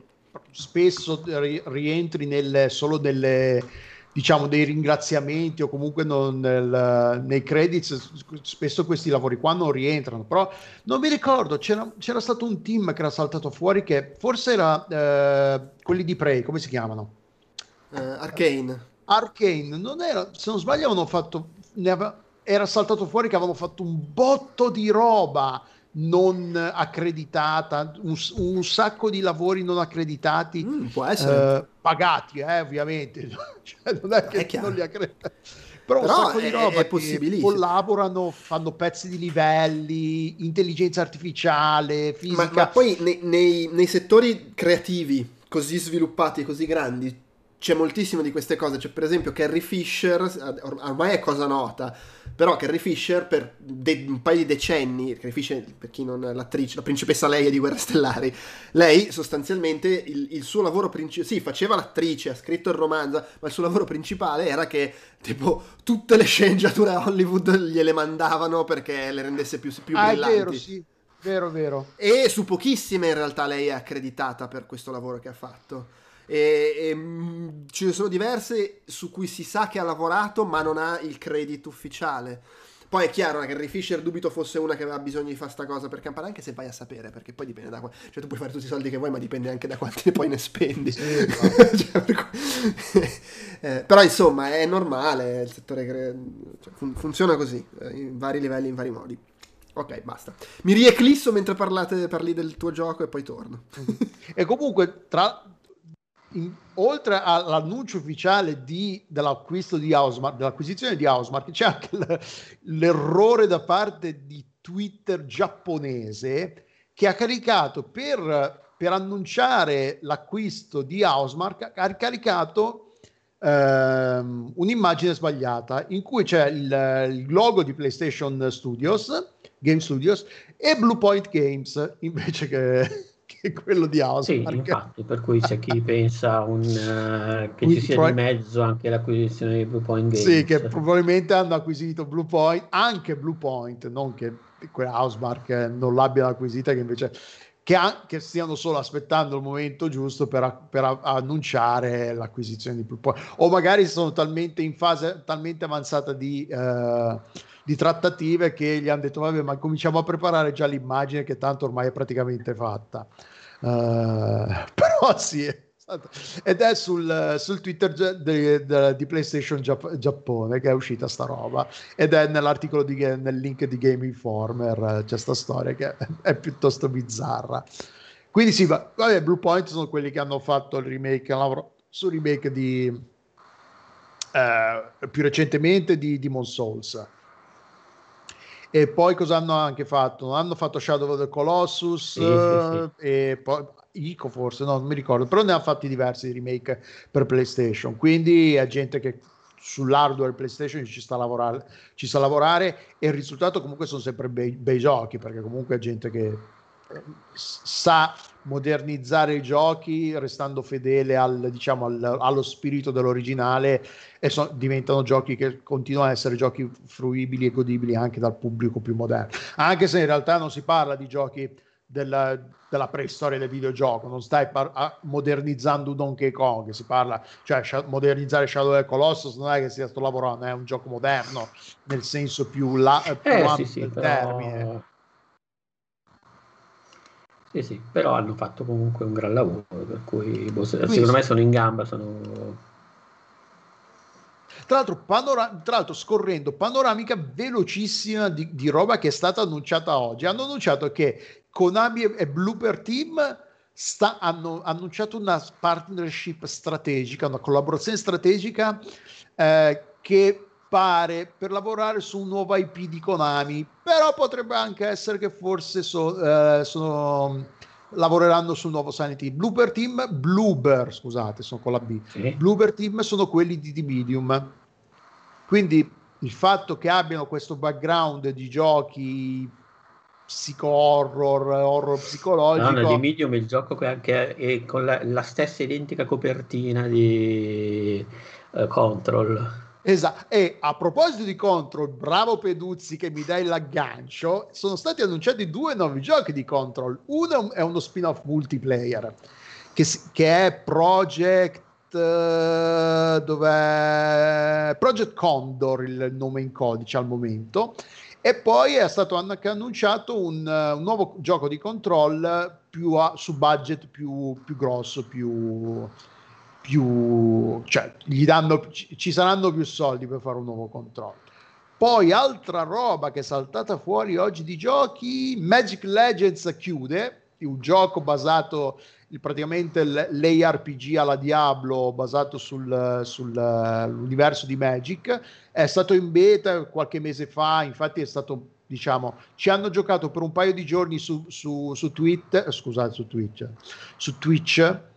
C: spesso ri- rientri nel, solo nelle diciamo dei ringraziamenti o comunque non nel- nei credits spesso questi lavori qua non rientrano però non mi ricordo c'era, c'era stato un team che era saltato fuori che forse era eh, quelli di Prey come si chiamano?
D: Eh, Arcane.
C: Arcane non era, se non sbaglio, avevano fatto. ne ave- era saltato fuori che avevano fatto un botto di roba non accreditata, un, un sacco di lavori non accreditati,
D: Mm, può essere.
C: eh, pagati, eh, ovviamente. [laughs] Cioè, non è che
D: È
C: non li accreditati. Però,
D: Però
C: un sacco di
D: è-
C: roba
D: è
C: che collaborano, fanno pezzi di livelli, intelligenza artificiale,
D: Ma,
C: fisica.
D: ma poi nei, nei- nei settori creativi così sviluppati così grandi c'è moltissimo di queste cose. C'è per esempio Carrie Fisher, or- ormai è cosa nota, però Carrie Fisher per de- un paio di decenni, Carrie Fisher per chi non è l'attrice, la principessa Leia di Guerre Stellari, lei sostanzialmente il, il suo lavoro principale, sì faceva l'attrice, ha scritto il romanzo, ma il suo lavoro principale era che tipo tutte le sceneggiature a Hollywood gliele mandavano perché le rendesse più, più
C: ah, è
D: brillanti.
C: vero, sì, vero, vero.
D: E su pochissime in realtà lei è accreditata per questo lavoro che ha fatto. E, e, mh, ce ne sono diverse su cui si sa che ha lavorato ma non ha il credit ufficiale. Poi è chiaro che Ray Fisher dubito fosse una che aveva bisogno di fare sta cosa per campare, anche se vai a sapere, perché poi dipende da qua. Cioè, tu puoi fare tutti i soldi che vuoi, ma dipende anche da quanti [laughs] poi ne spendi. [laughs] Cioè, per [laughs] Eh, però insomma è normale, il settore cre- cioè, fun- funziona così, eh, in vari livelli, in vari modi. Ok, basta. Mi rieclisso mentre parlate, parli del tuo gioco e poi torno.
C: E comunque, tra, in- oltre all'annuncio ufficiale di- dell'acquisto di Housemark, dell'acquisizione di Housemark, c'è anche l- l'errore da parte di Twitter giapponese che ha caricato per, per annunciare l'acquisto di Housemark, ha caricato ehm, un'immagine sbagliata in cui c'è il, il logo di PlayStation Studios, Game Studios, e Bluepoint Games invece che, che [laughs] quello di
B: Sì,
C: Housemark.
B: infatti, per cui c'è chi [laughs] pensa un, eh, che
C: Quindi
B: ci sia
C: pro-
B: di mezzo anche l'acquisizione di Bluepoint Games.
C: Sì, che probabilmente hanno acquisito Bluepoint, anche Bluepoint, non che quella Housemark eh, non l'abbiano acquisita, che invece che, ha- che stiano solo aspettando il momento giusto per, per annunciare l'acquisizione di Bluepoint, o magari sono talmente in fase talmente avanzata di, eh, di trattative che gli hanno detto: Vabbè, ma cominciamo a preparare già l'immagine, che tanto ormai è praticamente fatta. Eh, [laughs] però sì, è stato- ed è sul, sul Twitter de- di PlayStation Giap- Giappone che è uscita sta roba. Ed è nell'articolo di, nel link di Game Informer c'è sta storia che è, è piuttosto bizzarra. Quindi sì, va- vabbè, Blue Point sono quelli che hanno fatto il remake hanno lavorato sul remake di eh, più recentemente di Demon Souls e poi cosa hanno anche fatto? Hanno fatto Shadow of the Colossus
B: Sì, sì,
C: eh, e poi Ico forse, no, non mi ricordo, però ne ha fatti diversi di remake per PlayStation, quindi è gente che sull'hardware PlayStation ci sta a lavorare, ci sa lavorare e il risultato comunque sono sempre bei, bei giochi, perché comunque è gente che eh, sa modernizzare i giochi restando fedele al, diciamo, al- allo spirito dell'originale e so- diventano giochi che continuano a essere giochi fruibili e godibili anche dal pubblico più moderno anche se in realtà non si parla di giochi della, della preistoria del videogioco, non stai par- modernizzando Donkey Kong, si parla, cioè sha- modernizzare Shadow of the Colossus non è che sia sto lavorando, è un gioco moderno nel senso più, la- più
B: Eh,
C: ampio
B: sì, sì,
C: del
B: però...
C: termine.
B: Sì, sì, però hanno fatto comunque un gran lavoro, per cui boh, secondo
C: sì.
B: me sono in gamba, sono...
C: Tra l'altro, panora- tra l'altro, scorrendo panoramica velocissima di, di roba che è stata annunciata oggi. Hanno annunciato che Konami e, Blooper Team sta- hanno annunciato una partnership strategica, una collaborazione strategica eh, che pare per lavorare su un nuovo IP di Konami, però potrebbe anche essere che forse so- eh, sono lavoreranno sul nuovo Hill. Blooper Team, Bloober, scusate, sono con la B.
B: Sì.
C: Bloober Team sono quelli di The Medium. Quindi il fatto che abbiano questo background di giochi psico horror, horror psicologico,
B: No, no, di Medium il gioco che, che è con la, la stessa identica copertina di eh, Control.
C: Esatto. E a proposito di Control, bravo Peduzzi che mi dai l'aggancio, sono stati annunciati due nuovi giochi di Control. Uno è un- è uno spin-off multiplayer che, che è Project eh, dov'è? Project Condor il nome in codice al momento e poi è stato anche annunciato un, un nuovo gioco di control più a- su budget più, più grosso più, più cioè gli danno ci, saranno più soldi per fare un nuovo control poi altra roba che è saltata fuori oggi di giochi Magic Legends chiude un gioco basato praticamente l'ARPG alla Diablo basato sul, sull'universo di Magic è stato in beta qualche mese fa infatti è stato diciamo ci hanno giocato per un paio di giorni su, su, su Twitter scusate su Twitch su Twitch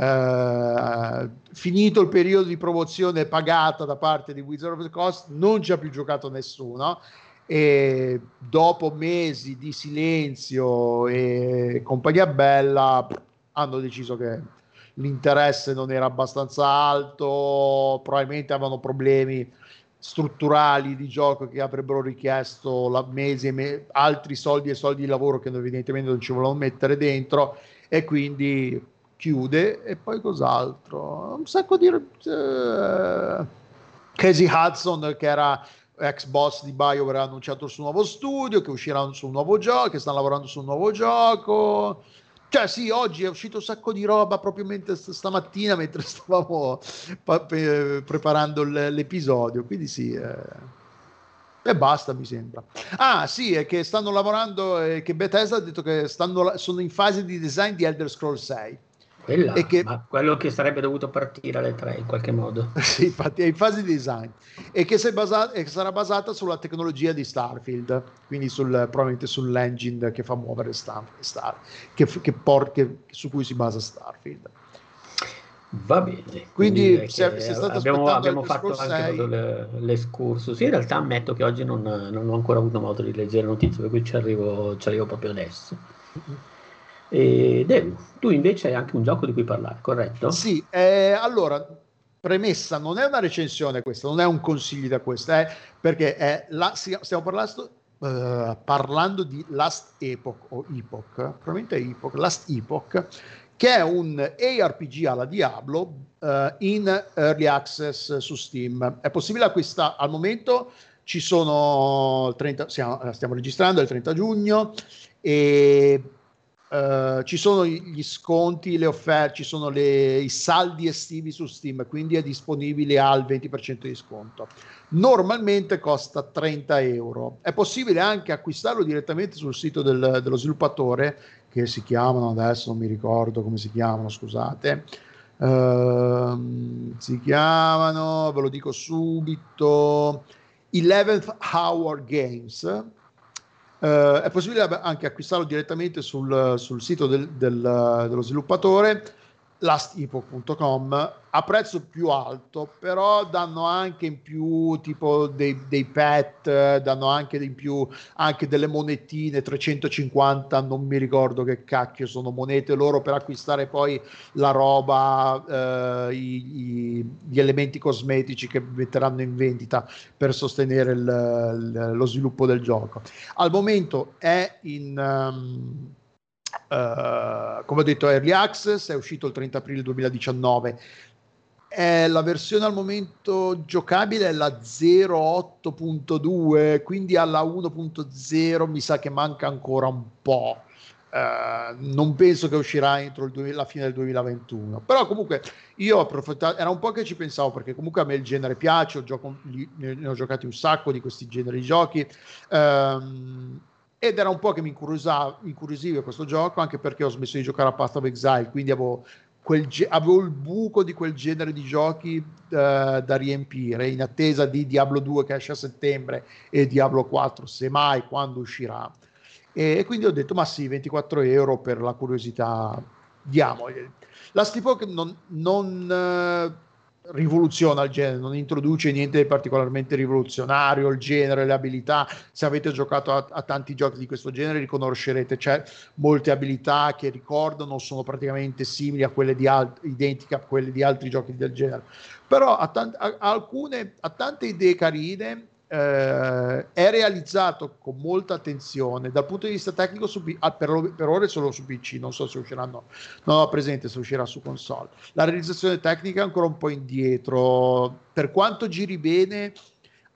C: eh, finito il periodo di promozione pagata da parte di Wizard of the Coast non ci ha più giocato nessuno e dopo mesi di silenzio e compagnia bella hanno deciso che l'interesse non era abbastanza alto probabilmente avevano problemi strutturali di gioco che avrebbero richiesto la mesi e me- altri soldi e soldi di lavoro che evidentemente non ci volevano mettere dentro e quindi chiude e poi cos'altro? Un sacco di eh, Casey Hudson che era ex boss di BioWare ha annunciato il suo nuovo studio che uscirà su un nuovo gioco che stanno lavorando su un nuovo gioco. Cioè sì oggi è uscito un sacco di roba proprio mentre st- stamattina mentre stavamo pa- pe- preparando l- l'episodio quindi sì eh. e basta mi sembra. Ah sì è che stanno lavorando eh, che Bethesda ha detto che stanno, sono in fase di design di Elder Scrolls 6
B: Quella,
C: E che-
B: ma quello che sarebbe dovuto partire alle tre in qualche modo. [laughs]
C: sì, infatti è in fase di design e che, se basa- e che sarà basata sulla tecnologia di Starfield, quindi sul, probabilmente sull'engine che fa muovere Star, Star che, che por- che- su cui si basa Starfield.
B: Va bene.
C: Quindi,
B: direi
C: se- se state
B: abbiamo, abbiamo fatto anche
C: sei-
B: proprio le- l'escursus. In realtà ammetto che oggi non, non ho ancora avuto modo di leggere notizie, per cui ci arrivo, ci arrivo proprio adesso. E Devu, tu invece hai anche un gioco di cui parlare, corretto?
C: Sì, eh, allora, premessa, non è una recensione questa, non è un consiglio da questa, è perché è la- stiamo parlando, eh, parlando di Last Epoch o Epoch, probabilmente Epoch, Last Epoch, che è un ARPG alla Diablo eh, in early access su Steam. È possibile acquistare al momento, ci sono 30, stiamo, stiamo registrando il 30 giugno e eh, ci sono gli sconti, le offerte, ci sono le- i saldi estivi su Steam, quindi è disponibile al 20% di sconto. Normalmente costa 30 euro. È possibile anche acquistarlo direttamente sul sito del- dello sviluppatore, che si chiamano adesso, non mi ricordo come si chiamano, scusate. Ehm, si chiamano, ve lo dico subito, 11th Hour Games. Eh, è possibile anche acquistarlo direttamente sul, sul sito del- del- dello sviluppatore lastepoch.com a prezzo più alto però danno anche in più tipo dei, dei pet danno anche in più anche delle monetine 350 non mi ricordo che cacchio sono monete loro per acquistare poi la roba eh, i- i- gli elementi cosmetici che metteranno in vendita per sostenere il- il- lo sviluppo del gioco. Al momento è in, ehm, Uh, come ho detto, Early Access è uscito il 30 aprile 2019. È la versione al momento giocabile è la 0.8.2, quindi alla 1.0 mi sa che manca ancora un po'. Uh, non penso che uscirà entro il la fine del 2021 però comunque io ho approfittato era un po' che ci pensavo perché comunque a me il genere piace ho gioco, ne ho giocati un sacco di questi generi di giochi um, ed era un po' che mi incuriosiva questo gioco anche perché ho smesso di giocare a Path of Exile quindi avevo, ge- avevo il buco di quel genere di giochi uh, da riempire in attesa di Diablo 2 che esce a settembre e Diablo 4 semmai quando uscirà. E quindi ho detto ma sì 24 euro per la curiosità diamogli la Steep non, non uh, rivoluziona il genere non introduce niente di particolarmente rivoluzionario il genere, le abilità. Se avete giocato a, a tanti giochi di questo genere riconoscerete c'è molte abilità che ricordano sono praticamente simili a quelle di alt- identiche a quelle di altri giochi del genere. Però ha, tant- alcune ha tante idee carine eh, è realizzato con molta attenzione. Dal punto di vista tecnico su, ah, per, per, ora è solo su PC non so se usciranno non ho presente se uscirà su console. La realizzazione tecnica è ancora un po' indietro. Per quanto giri bene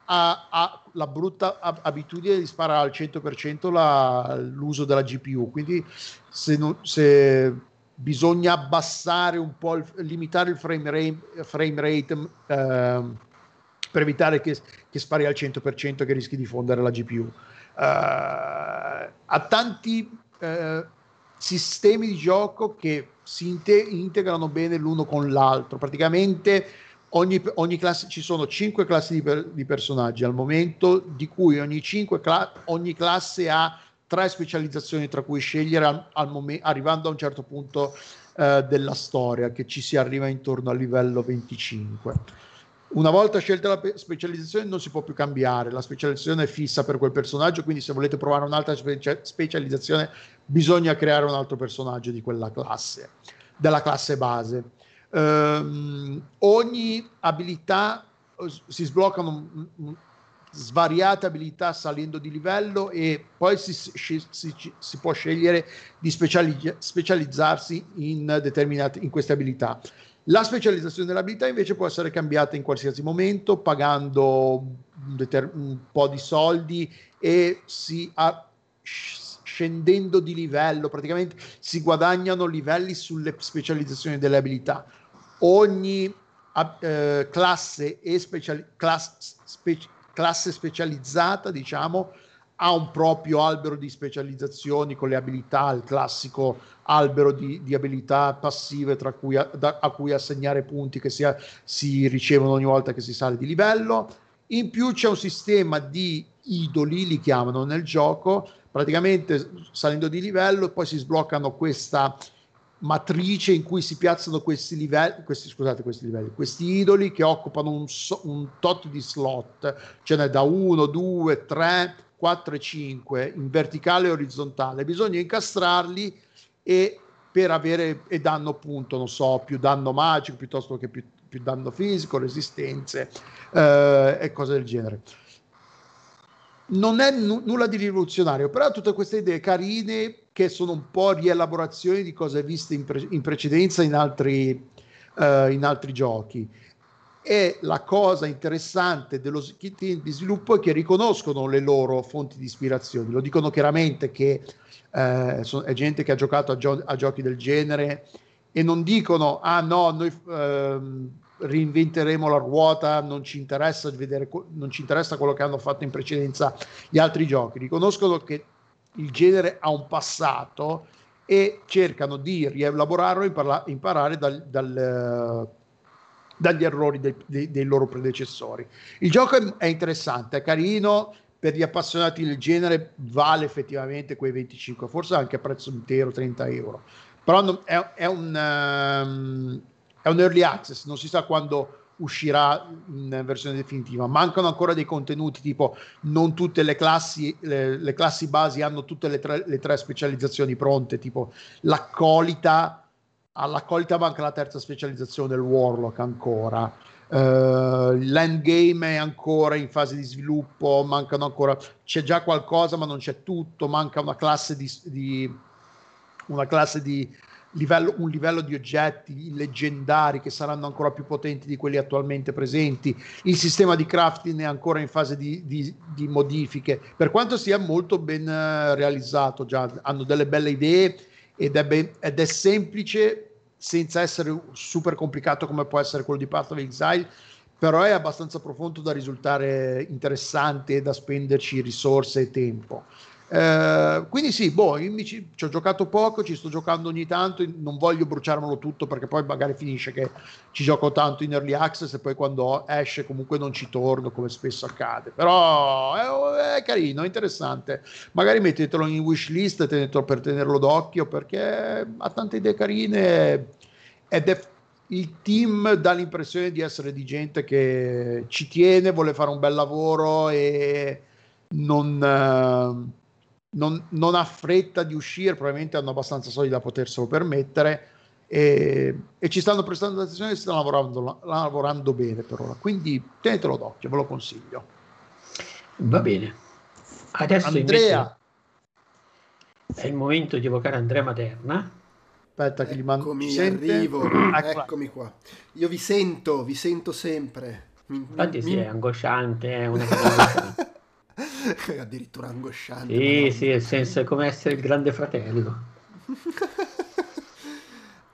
C: ha, ha la brutta abitudine di sparare al 100% la, l'uso della GPU quindi se, non, se bisogna abbassare un po' il, limitare il frame rate, frame rate eh, per evitare che, che spari al 100% che rischi di fondere la GPU. Uh, eh, ha tanti uh, sistemi di gioco che si inte- integrano bene l'uno con l'altro. Praticamente ogni, ogni classe, ci sono 5 classi di, per- di, personaggi al momento, di cui ogni, cla- ogni classe ha tre specializzazioni tra cui scegliere al, al mom- arrivando a un certo punto uh, della storia, che ci si arriva intorno al livello 25 una volta scelta la specializzazione non si può più cambiare, la specializzazione è fissa per quel personaggio, quindi se volete provare un'altra spe- specializzazione bisogna creare un altro personaggio di quella classe, della classe base. Um, ogni abilità si sbloccano svariate abilità salendo di livello e poi si, si, si, si può scegliere di specializz- specializzarsi in, in queste abilità. La specializzazione dell'abilità invece può essere cambiata in qualsiasi momento pagando un, deter- un po' di soldi e si ha, scendendo di livello, praticamente si guadagnano livelli sulle specializzazioni delle abilità. Ogni eh, classe, e speciali- class- spe- classe specializzata, diciamo, ha un proprio albero di specializzazioni con le abilità, il classico albero di, di abilità passive cui, a, da, a, cui assegnare punti che si, si ricevono ogni volta che si sale di livello. In più c'è un sistema di idoli, li chiamano nel gioco, praticamente salendo di livello poi si sbloccano questa matrice in cui si piazzano questi livelli, questi, scusate, questi livelli, questi idoli che occupano un, un tot di slot, ce n'è da 1, 2, 3, 4 e 5 in verticale e orizzontale, bisogna incastrarli e per avere e danno appunto, non so, più danno magico piuttosto che più, più danno fisico, resistenze eh, e cose del genere. Non è n- nulla di rivoluzionario, però tutte queste idee carine che sono un po' rielaborazioni di cose viste in, pre- in precedenza in altri, uh, in altri giochi e la cosa interessante dello team di sviluppo è che riconoscono le loro fonti di ispirazione, lo dicono chiaramente che eh, so, è gente che ha giocato a, gio- a, giochi del genere e non dicono ah no, noi ehm, reinventeremo la ruota, non ci, interessa vedere, non ci interessa quello che hanno fatto in precedenza gli altri giochi, riconoscono che il genere ha un passato e cercano di rielaborarlo imparare, imparare dal, dal dagli errori dei, dei, dei loro predecessori. Il gioco è, interessante, è carino, per gli appassionati del genere vale effettivamente quei 25, forse anche a prezzo intero 30 euro, però è, è, un, um, è un early access, non si sa quando uscirà in versione definitiva. Mancano ancora dei contenuti, tipo non tutte le classi, le, le classi basi hanno tutte le tre, le tre, specializzazioni pronte, tipo l'accolita all'accolita manca la terza specializzazione del Warlock ancora. Uh, l'endgame è ancora in fase di sviluppo, mancano ancora, c'è già qualcosa ma non c'è tutto, manca una classe di, di una classe di livello, un livello di oggetti leggendari che saranno ancora più potenti di quelli attualmente presenti. Il sistema di crafting è ancora in fase di, di, di modifiche, per quanto sia molto ben eh, realizzato, già hanno delle belle idee ed è, ben, ed è semplice senza essere super complicato come può essere quello di Path of Exile però è abbastanza profondo da risultare interessante e da spenderci risorse e tempo. Eh, quindi sì, boh, ci, ci, ho giocato poco, ci sto giocando ogni tanto, non voglio bruciarmelo tutto perché poi magari finisce che ci gioco tanto in early access e poi quando esce comunque non ci torno come spesso accade, però è, è carino, è interessante, magari mettetelo in wishlist tenetelo per tenerlo d'occhio perché ha tante idee carine ed è il team dà l'impressione di essere di gente che ci tiene, vuole fare un bel lavoro e non... Uh, non, non, ha fretta di uscire, probabilmente hanno abbastanza soldi da poterselo permettere e, e ci stanno prestando attenzione e stanno lavorando, lavorando bene per ora. Quindi tenetelo d'occhio, ve lo consiglio.
B: Va bene. Adesso
C: Andrea.
B: È il momento di evocare Andrea Materna.
C: Aspetta che gli mando
D: Eccomi, arrivo. [clears throat] Eccomi qua. Io vi sento, vi sento sempre.
B: Infatti mi... sì, è angosciante, è una cosa [laughs] [laughs]
D: Addirittura angosciante.
B: Sì, sì, nel senso è come essere il grande fratello. [laughs]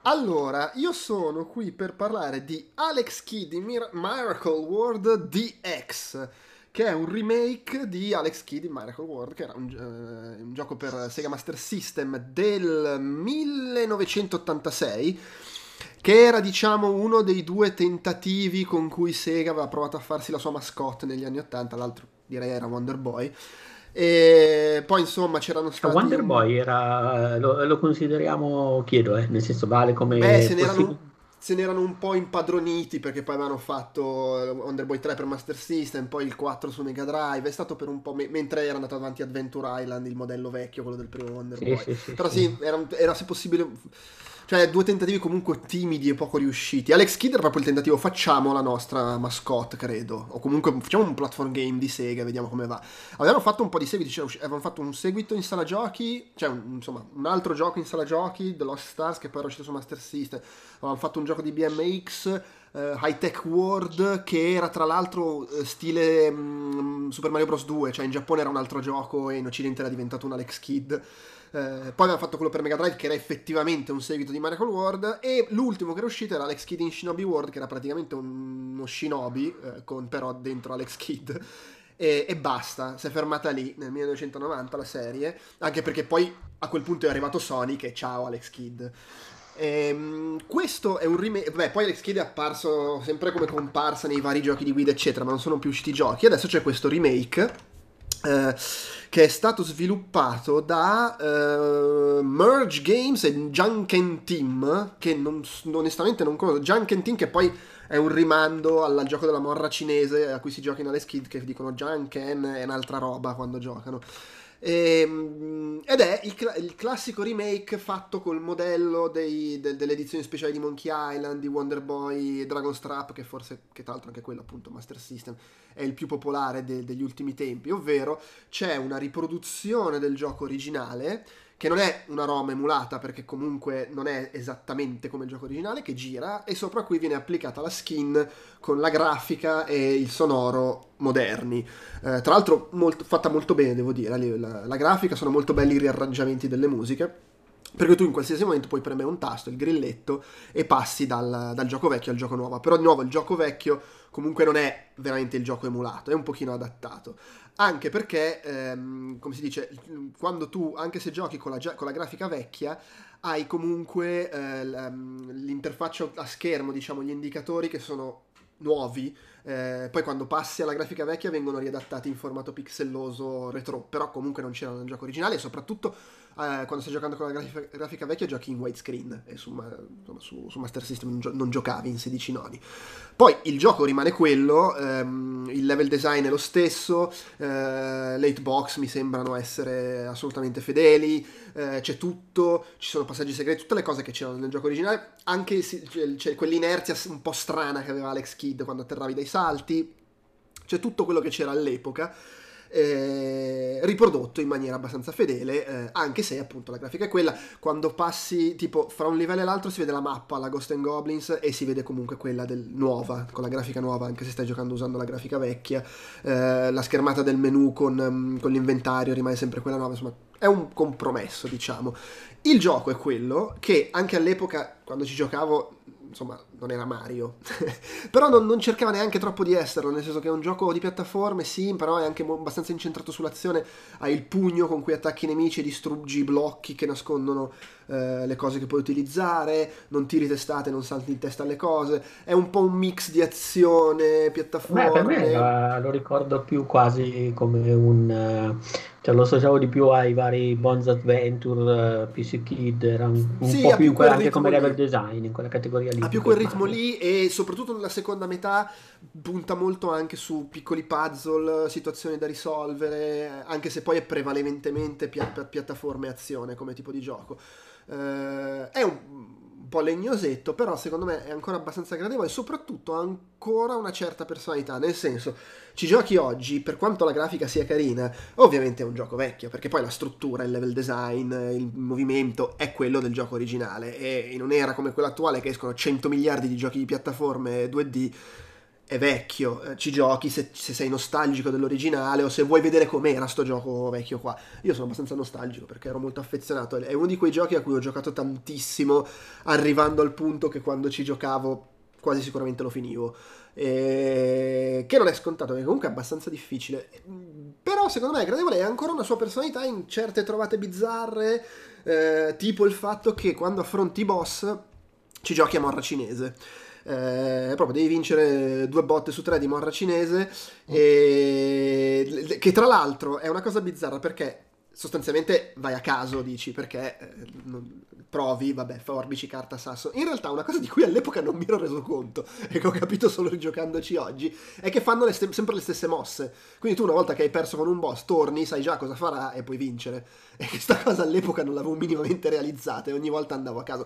D: allora, io sono qui per parlare di Alex Kidd in Mir- Miracle World DX che è un remake di Alex Kidd in Miracle World, che era un, uh, un, gioco per Sega Master System del 1986, che era diciamo uno dei due tentativi con cui Sega aveva provato a farsi la sua mascotte negli anni 80, l'altro direi era Wonder Boy. E poi insomma c'erano stati.
B: Wonder Boy era. Lo, lo consideriamo, chiedo, eh, nel senso vale come.
D: Beh, se ne, erano, se ne erano un po' impadroniti perché poi avevano fatto Wonder Boy 3 per Master System, poi il 4 su Mega Drive. È stato per un po'. Me- mentre era andato avanti Adventure Island, il modello vecchio, quello del primo Wonder sì, Boy. Sì, sì, Però sì, era, era se possibile cioè, due tentativi comunque timidi e poco riusciti. Alex Kidd era proprio il tentativo, facciamo la nostra mascotte, credo. O comunque facciamo un platform game di Sega, vediamo come va. Avevano fatto un po' di seguiti, cioè, avevano fatto un seguito in sala giochi, cioè, un, insomma, un altro gioco in sala giochi, The Lost Stars, che poi era uscito su Master System. Avevano fatto un gioco di BMX, uh, eh, High Tech World, che era tra l'altro uh, stile um, Super Mario Bros. 2, cioè in Giappone era un altro gioco e in Occidente era diventato un Alex Kidd. Eh, poi aveva fatto quello per Mega Drive che era effettivamente un seguito di Miracle World e l'ultimo che era uscito era Alex Kidd in Shinobi World che era praticamente uno Shinobi eh, con però dentro Alex Kidd e, e, basta, si è fermata lì nel 1990 la serie anche perché poi a quel punto è arrivato Sonic e ciao Alex Kidd Ehm, questo è un remake. Beh, poi Alex Kidd è apparso sempre come comparsa nei vari giochi di guida, eccetera, ma non sono più usciti i giochi. Adesso c'è questo remake. Eh, che è stato sviluppato da uh, Merge Games e Junken Team, che non, onestamente non conosco. Junken Team che poi è un rimando al gioco della morra cinese a cui si gioca in Alex Kid che dicono Junken è un'altra roba quando giocano. E, ehm, ed è il, il, classico remake fatto col modello dei, de, delle edizioni speciali di Monkey Island, di Wonder Boy e Dragon's Trap, che forse, che tra l'altro anche quello appunto Master System, è il più popolare de, degli ultimi tempi, ovvero c'è una riproduzione del gioco originale che non è una ROM emulata perché comunque non è esattamente come il gioco originale, che gira e sopra cui viene applicata la skin con la grafica e il sonoro moderni. Eh, tra l'altro molto, fatta molto bene, devo dire, la, la grafica, sono molto belli i riarrangiamenti delle musiche. Perché tu in qualsiasi momento puoi premere un tasto, il grilletto, e passi dal, dal, gioco vecchio al gioco nuovo. Però di nuovo il gioco vecchio comunque non è veramente il gioco emulato, è un pochino adattato. Anche perché, ehm, come si dice, quando tu, anche se giochi con la, con la grafica vecchia, hai comunque eh, ehm, l'interfaccia a schermo, diciamo, gli indicatori che sono nuovi. Eh, poi quando passi alla grafica vecchia vengono riadattati in formato pixelloso retro, però comunque non c'erano nel gioco originale e soprattutto eh, quando stai giocando con la grafica, grafica vecchia giochi in widescreen e su, insomma, su, su Master System non, gio- non, giocavi in 16 nodi. Poi il gioco rimane quello, ehm, il level design è lo stesso, eh, late box mi sembrano essere assolutamente fedeli, eh, c'è tutto, ci sono passaggi segreti, tutte le cose che c'erano nel gioco originale, anche c'è, c'è quell'inerzia un po' strana che aveva Alex Kidd quando atterravi dai salti, c'è tutto quello che c'era all'epoca. Eh, riprodotto in maniera abbastanza fedele, eh, anche se appunto la grafica è quella. Quando passi tipo fra un livello e l'altro si vede la mappa, la Ghost and Goblins, e si vede comunque quella del, nuova, con la grafica nuova, anche se stai giocando usando la grafica vecchia. Eh, la schermata del menu con, mm, con l'inventario rimane sempre quella nuova, insomma è un compromesso, diciamo. Il gioco è quello che anche all'epoca, quando ci giocavo, insomma, non era Mario, [laughs] però non, non, cercava neanche troppo di esserlo, nel senso che è un gioco di piattaforme, sì, però è anche abbastanza incentrato sull'azione, hai il pugno con cui attacchi i nemici e distruggi i blocchi che nascondono eh, le cose che puoi utilizzare, non tiri testate, non salti in testa alle cose, è un po' un mix di azione, piattaforme.
B: Beh, per me lo ricordo più quasi come un... Uh cioè, lo associavo di più ai vari Bones Adventure, uh, PC Kid, era un, un sì, po' più, più anche come level design, in quella categoria lì.
D: Ha più quel ritmo lì e soprattutto nella seconda metà punta molto anche su piccoli puzzle, situazioni da risolvere, anche se poi è prevalentemente pia- piattaforme azione come tipo di gioco. Uh, è un po' legnosetto, però secondo me è ancora abbastanza gradevole e soprattutto ha ancora una certa personalità, nel senso, ci giochi oggi, per quanto la grafica sia carina, ovviamente è un gioco vecchio, perché poi la struttura, il level design, il movimento è quello del gioco originale e in un'era come quella attuale che escono 100 miliardi di giochi di piattaforme 2D è vecchio, eh, ci giochi se, se, sei nostalgico dell'originale o se vuoi vedere com'era sto gioco vecchio qua. Io sono abbastanza nostalgico perché ero molto affezionato, è uno di quei giochi a cui ho giocato tantissimo, arrivando al punto che quando ci giocavo quasi sicuramente lo finivo. E... Che non è scontato, perché comunque è abbastanza difficile. Però secondo me è gradevole e ancora una sua personalità in certe trovate bizzarre, eh, tipo il fatto che quando affronti i boss ci giochi a morra cinese eh, proprio devi vincere due botte su tre di morra cinese e, che tra l'altro è una cosa bizzarra perché sostanzialmente vai a caso dici perché eh, non, provi, vabbè, forbici, carta, sasso. In realtà una cosa di cui all'epoca non mi ero reso conto [laughs] e che ho capito solo rigiocandoci oggi è che fanno le st- sempre le stesse mosse. Quindi tu una volta che hai perso con un boss torni, sai già cosa farà e puoi vincere. E questa cosa all'epoca non l'avevo minimamente realizzata e ogni volta andavo a caso.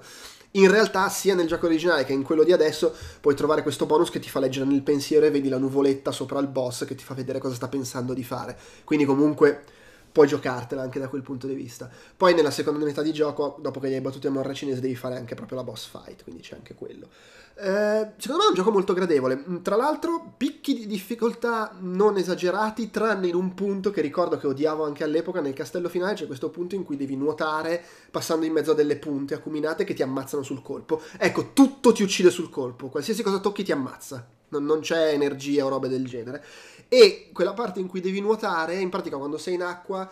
D: In realtà sia nel gioco originale che in quello di adesso puoi trovare questo bonus che ti fa leggere nel pensiero e vedi la nuvoletta sopra il boss che ti fa vedere cosa sta pensando di fare. Quindi comunque puoi giocartela anche da quel punto di vista. Poi nella seconda metà di gioco, dopo che gli hai battuto a morra cinese, devi fare anche proprio la boss fight, quindi c'è anche quello. Eh, secondo me è un gioco molto gradevole. Mm, tra l'altro, picchi di difficoltà non esagerati, tranne in un punto che ricordo che odiavo anche all'epoca. Nel castello finale c'è questo punto in cui devi nuotare passando in mezzo a delle punte acuminate che ti ammazzano sul colpo. Ecco, tutto ti uccide sul colpo. Qualsiasi cosa tocchi ti ammazza. Non, non c'è energia o robe del genere. E quella parte in cui devi nuotare, in pratica quando sei in acqua,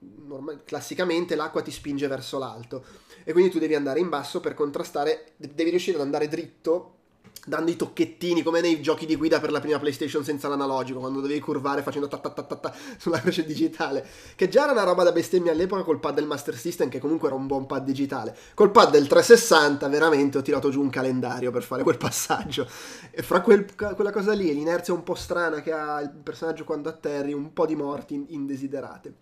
D: normal- classicamente l'acqua ti spinge verso l'alto. E quindi tu devi andare in basso per contrastare, devi riuscire ad andare dritto dando i tocchettini come nei giochi di guida per la prima PlayStation senza l'analogico, quando dovevi curvare facendo ta ta ta ta, ta sulla croce digitale, che già era una roba da bestemmia all'epoca col pad del Master System che comunque era un buon pad digitale. Col pad del 360 veramente ho tirato giù un calendario per fare quel passaggio. E fra quel, quella cosa lì, l'inerzia un po' strana che ha il personaggio quando atterri, un po' di morti indesiderate.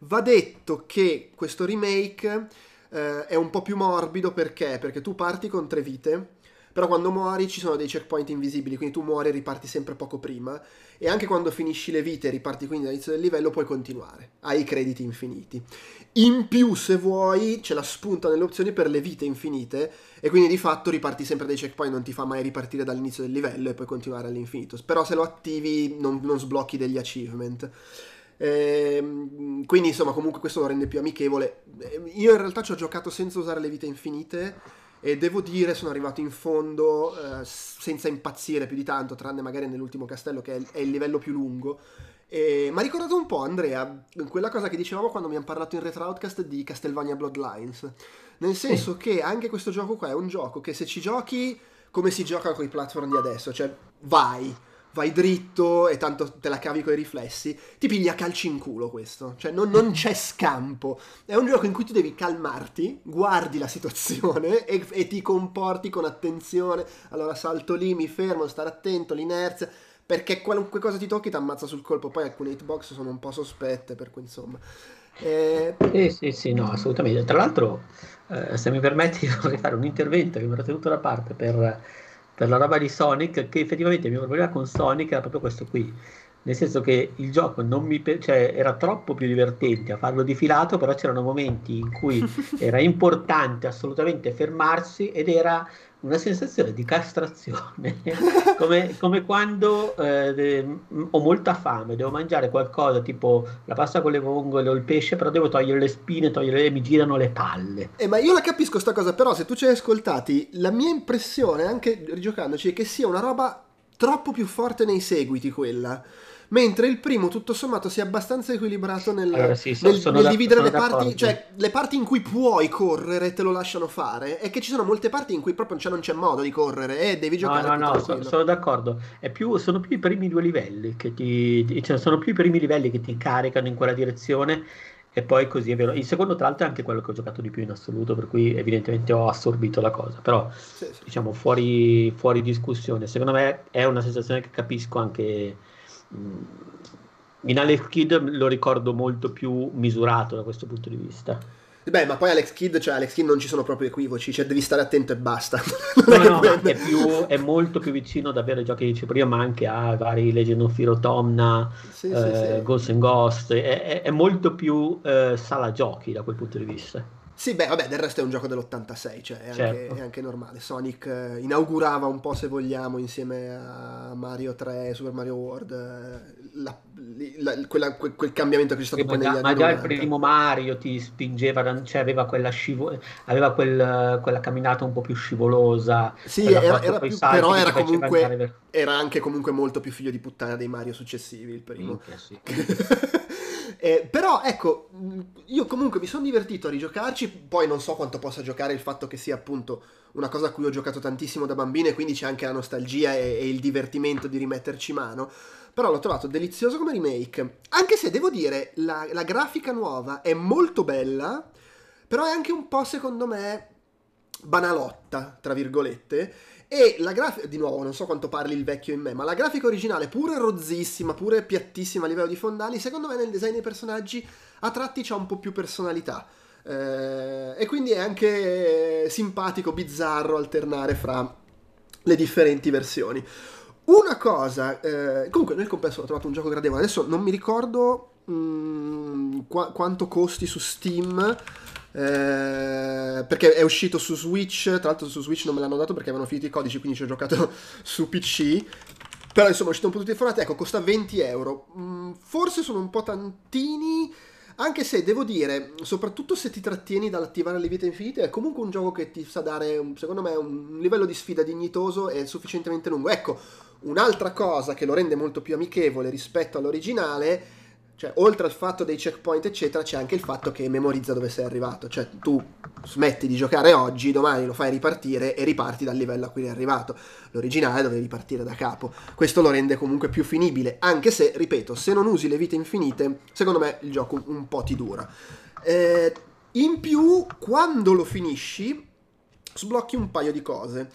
D: Va detto che questo remake eh, è un po' più morbido perché? Perché tu parti con tre vite però quando muori ci sono dei checkpoint invisibili, quindi tu muori e riparti sempre poco prima. E anche quando finisci le vite e riparti quindi dall'inizio del livello, puoi continuare. Hai i crediti infiniti. In più, se vuoi, c'è la spunta nelle opzioni per le vite infinite. E quindi di fatto riparti sempre dai checkpoint, non ti fa mai ripartire dall'inizio del livello e puoi continuare all'infinito. Però se lo attivi non, non sblocchi degli achievement. Ehm, quindi insomma comunque questo lo rende più amichevole. Io in realtà ci ho giocato senza usare le vite infinite e devo dire sono arrivato in fondo eh, senza impazzire più di tanto, tranne magari nell'ultimo castello che è il, è il livello più lungo. E mi ha ricordato un po', Andrea, quella cosa che dicevamo quando mi hanno parlato in Retro Outcast di Castlevania Bloodlines. Nel senso sì. che anche questo gioco qua è un gioco che se ci giochi come si gioca con i platform di adesso, cioè vai, vai dritto e tanto te la cavi con i riflessi, ti piglia calci in culo questo, cioè non, non, c'è scampo, è un gioco in cui tu devi calmarti, guardi la situazione [laughs] e, e, ti comporti con attenzione, allora salto lì, mi fermo, stare attento, l'inerzia, perché qualunque cosa ti tocchi ti ammazza sul colpo, poi alcune hitbox sono un po' sospette, per cui insomma...
B: Eh... Sì, sì, sì, no, assolutamente. Tra l'altro, eh, se mi permetti, [laughs] vorrei fare un intervento che mi ero tenuto da parte per per la roba di Sonic, che effettivamente il mio problema con Sonic era proprio questo qui. nel senso che il gioco non mi pe- cioè, era troppo più divertente a farlo di filato, però c'erano momenti in cui [laughs] era importante assolutamente fermarsi ed era una sensazione di castrazione, [laughs] come, come, quando eh, ho molta fame, devo mangiare qualcosa tipo la pasta con le vongole o il pesce, però devo togliere le spine, togliere mi girano le palle.
D: Eh, ma io la capisco sta cosa, però se tu ci hai ascoltati, la mia impressione, anche rigiocandoci, è che sia una roba troppo più forte nei seguiti quella mentre il primo tutto sommato sia abbastanza equilibrato nel,
B: allora, sì,
D: nel,
B: sono
D: nel
B: da,
D: dividere le parti, cioè le parti in cui puoi correre te lo lasciano fare e che ci sono molte parti in cui proprio cioè, non c'è modo di correre e devi giocare.
B: No, no, no, so, sono d'accordo. Più, sono più i primi due livelli che ti, cioè, sono più i primi livelli che ti caricano in quella direzione e poi così è vero. Il secondo, tra l'altro, è anche quello che ho giocato di più in assoluto, per cui evidentemente ho assorbito la cosa. Però,
D: sì, sì.
B: diciamo, fuori, fuori discussione. Secondo me è una sensazione che capisco anche. In Alex Kidd lo ricordo molto più misurato da questo punto di vista.
D: Beh, ma poi Alex Kidd, cioè Alex Kidd non ci sono proprio equivoci, cioè devi stare attento e basta. [laughs]
B: no, no, no è, più, è, molto più vicino davvero ai giochi che dicevo prima, ma anche a vari Legend of Firotomna,
D: sì,
B: eh,
D: sì, sì.
B: Ghost and Ghost, è, è, è molto più eh, sala giochi da quel punto di vista.
D: Sì, beh, vabbè, del resto è un gioco dell'86, cioè è,
B: Certo.
D: anche, è anche normale. Sonic eh, inaugurava un po', se vogliamo, insieme a Mario 3 Super Mario World, eh, la- la- quella- que- quel cambiamento che c'è stato
B: Sì,
D: poi
B: ma,
D: negli anni
B: ma già il
D: 90.
B: primo Mario ti spingeva, cioè aveva quella, scivo- aveva quel- quella camminata un po' più scivolosa.
D: Sì, era, era più- però era comunque,
B: ver-
D: era anche comunque molto più figlio di puttana dei Mario successivi, il primo.
B: Minchia, sì. [laughs] [laughs]
D: Eh, però ecco, mh, io comunque mi sono divertito a rigiocarci, poi non so quanto possa giocare il fatto che sia appunto una cosa a cui ho giocato tantissimo da bambino e quindi c'è anche la nostalgia e, e il divertimento di rimetterci mano. Però l'ho trovato delizioso come remake, anche se devo dire la, la grafica nuova è molto bella, però è anche un po' secondo me banalotta, tra virgolette. E la grafica, di nuovo, non so quanto parli il vecchio in me, ma la grafica originale, pure rozzissima, pure piattissima a livello di fondali, secondo me nel design dei personaggi a tratti c'ha un po' più personalità. Eh, e quindi è anche simpatico, bizzarro alternare fra le differenti versioni. Una cosa, eh, comunque nel complesso ho trovato un gioco gradevole, adesso non mi ricordo mm, qua- quanto costi su Steam, eh, perché è uscito su Switch, tra l'altro su Switch non me l'hanno dato perché avevano finito i codici, quindi ci ho giocato [laughs] su PC. Però insomma è uscito un po' tutti informati, ecco, costa 20 euro. Mm, forse sono un po' tantini, anche se devo dire, soprattutto se ti trattieni dall'attivare le vite infinite, è comunque un gioco che ti sa dare, secondo me, un livello di sfida dignitoso e sufficientemente lungo. Ecco, un'altra cosa che lo rende molto più amichevole rispetto all'originale, cioè oltre al fatto dei checkpoint eccetera, c'è anche il fatto che memorizza dove sei arrivato. Cioè tu smetti di giocare oggi, domani lo fai ripartire e riparti dal livello a cui eri arrivato. L'originale dovevi partire da capo. Questo lo rende comunque più finibile, anche se, ripeto, se non usi le vite infinite, secondo me il gioco un, po' ti dura. Eh, in più, quando lo finisci, sblocchi un paio di cose.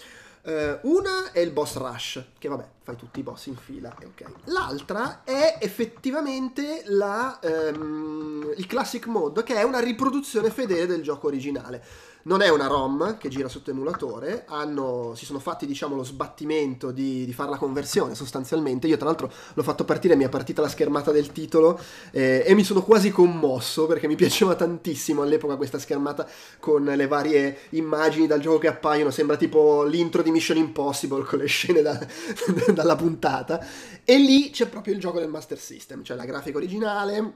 D: Eh, una è il boss rush, che vabbè, fai tutti i boss in fila, e ok. L'altra è effettivamente la, ehm, il classic mode, che è una riproduzione fedele del gioco originale. Non è una ROM che gira sotto emulatore, hanno, si sono fatti diciamo lo sbattimento di, di fare la conversione sostanzialmente. Io tra l'altro l'ho fatto partire, mi è partita la schermata del titolo eh, e mi sono quasi commosso perché mi [laughs] piaceva tantissimo all'epoca questa schermata con le varie immagini dal gioco che appaiono, sembra tipo l'intro di Mission Impossible con le scene da- [laughs] dalla puntata. E lì c'è proprio il gioco del Master System, cioè la grafica originale,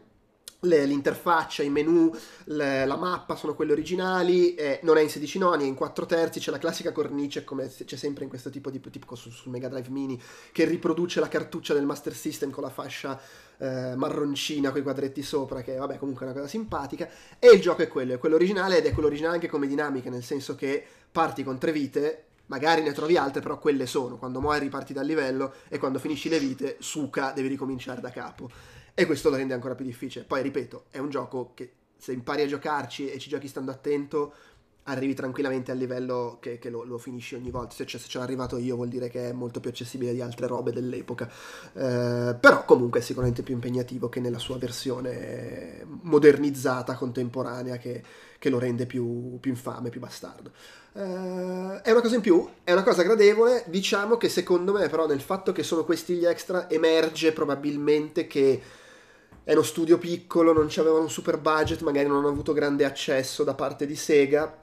D: le- l'interfaccia, i menu, le- la mappa sono quelle originali, eh, non è in 16 noni, è in 4 terzi, c'è la classica cornice come c'è sempre in questo tipo di tipo sul, sul Mega Drive Mini che riproduce la cartuccia del Master System con la fascia eh, marroncina con i quadretti sopra, che vabbè comunque è una cosa simpatica, e il gioco è quello, è quello originale ed è quello originale anche come dinamica, nel senso che parti con tre vite, magari ne trovi altre, però quelle sono, quando muori riparti dal livello e quando finisci le vite, suca, devi ricominciare da capo. E questo lo rende ancora più difficile. Poi, ripeto, è un gioco che se impari a giocarci e ci giochi stando attento, arrivi tranquillamente al livello che, che lo, lo finisci ogni volta. Se, c'è, se c'è arrivato io vuol dire che è molto più accessibile di altre robe dell'epoca. Eh, però comunque è sicuramente più impegnativo che nella sua versione modernizzata, contemporanea, che, che lo rende più, più infame, più bastardo. Eh, è una cosa in più, è una cosa gradevole. Diciamo che secondo me, però, nel fatto che sono questi gli extra, emerge probabilmente che è uno studio piccolo, non avevano un super budget, magari non hanno avuto grande accesso da parte di Sega,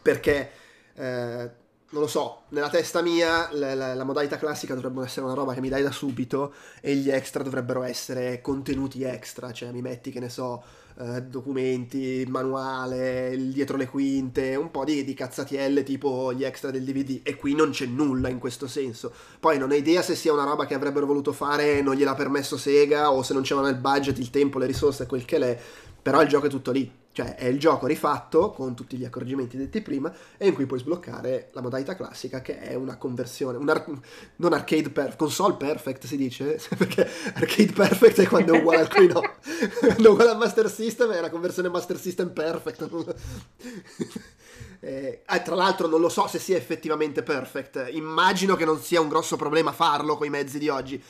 D: perché eh, non lo so, nella testa mia la, la, la, modalità classica dovrebbe essere una roba che mi dai da subito e gli extra dovrebbero essere contenuti extra, cioè mi metti che ne so eh, documenti, manuale, dietro le quinte, un po' di, di cazzatielle tipo gli extra del DVD e qui non c'è nulla in questo senso. Poi non ho idea se sia una roba che avrebbero voluto fare e non gliel'ha permesso Sega o se non c'erano il budget, il tempo, le risorse, quel che l'è, però il gioco è tutto lì cioè è il gioco rifatto con tutti gli accorgimenti detti prima e in cui puoi sbloccare la modalità classica che è una conversione, un ar- non arcade perfect, console perfect si dice, [laughs] perché arcade perfect è quando è uguale al qui no, [laughs] quando è uguale al Master System è la conversione Master System perfect. [laughs] eh, eh, tra l'altro non lo so se sia effettivamente perfect, immagino che non sia un grosso problema farlo con i mezzi di oggi,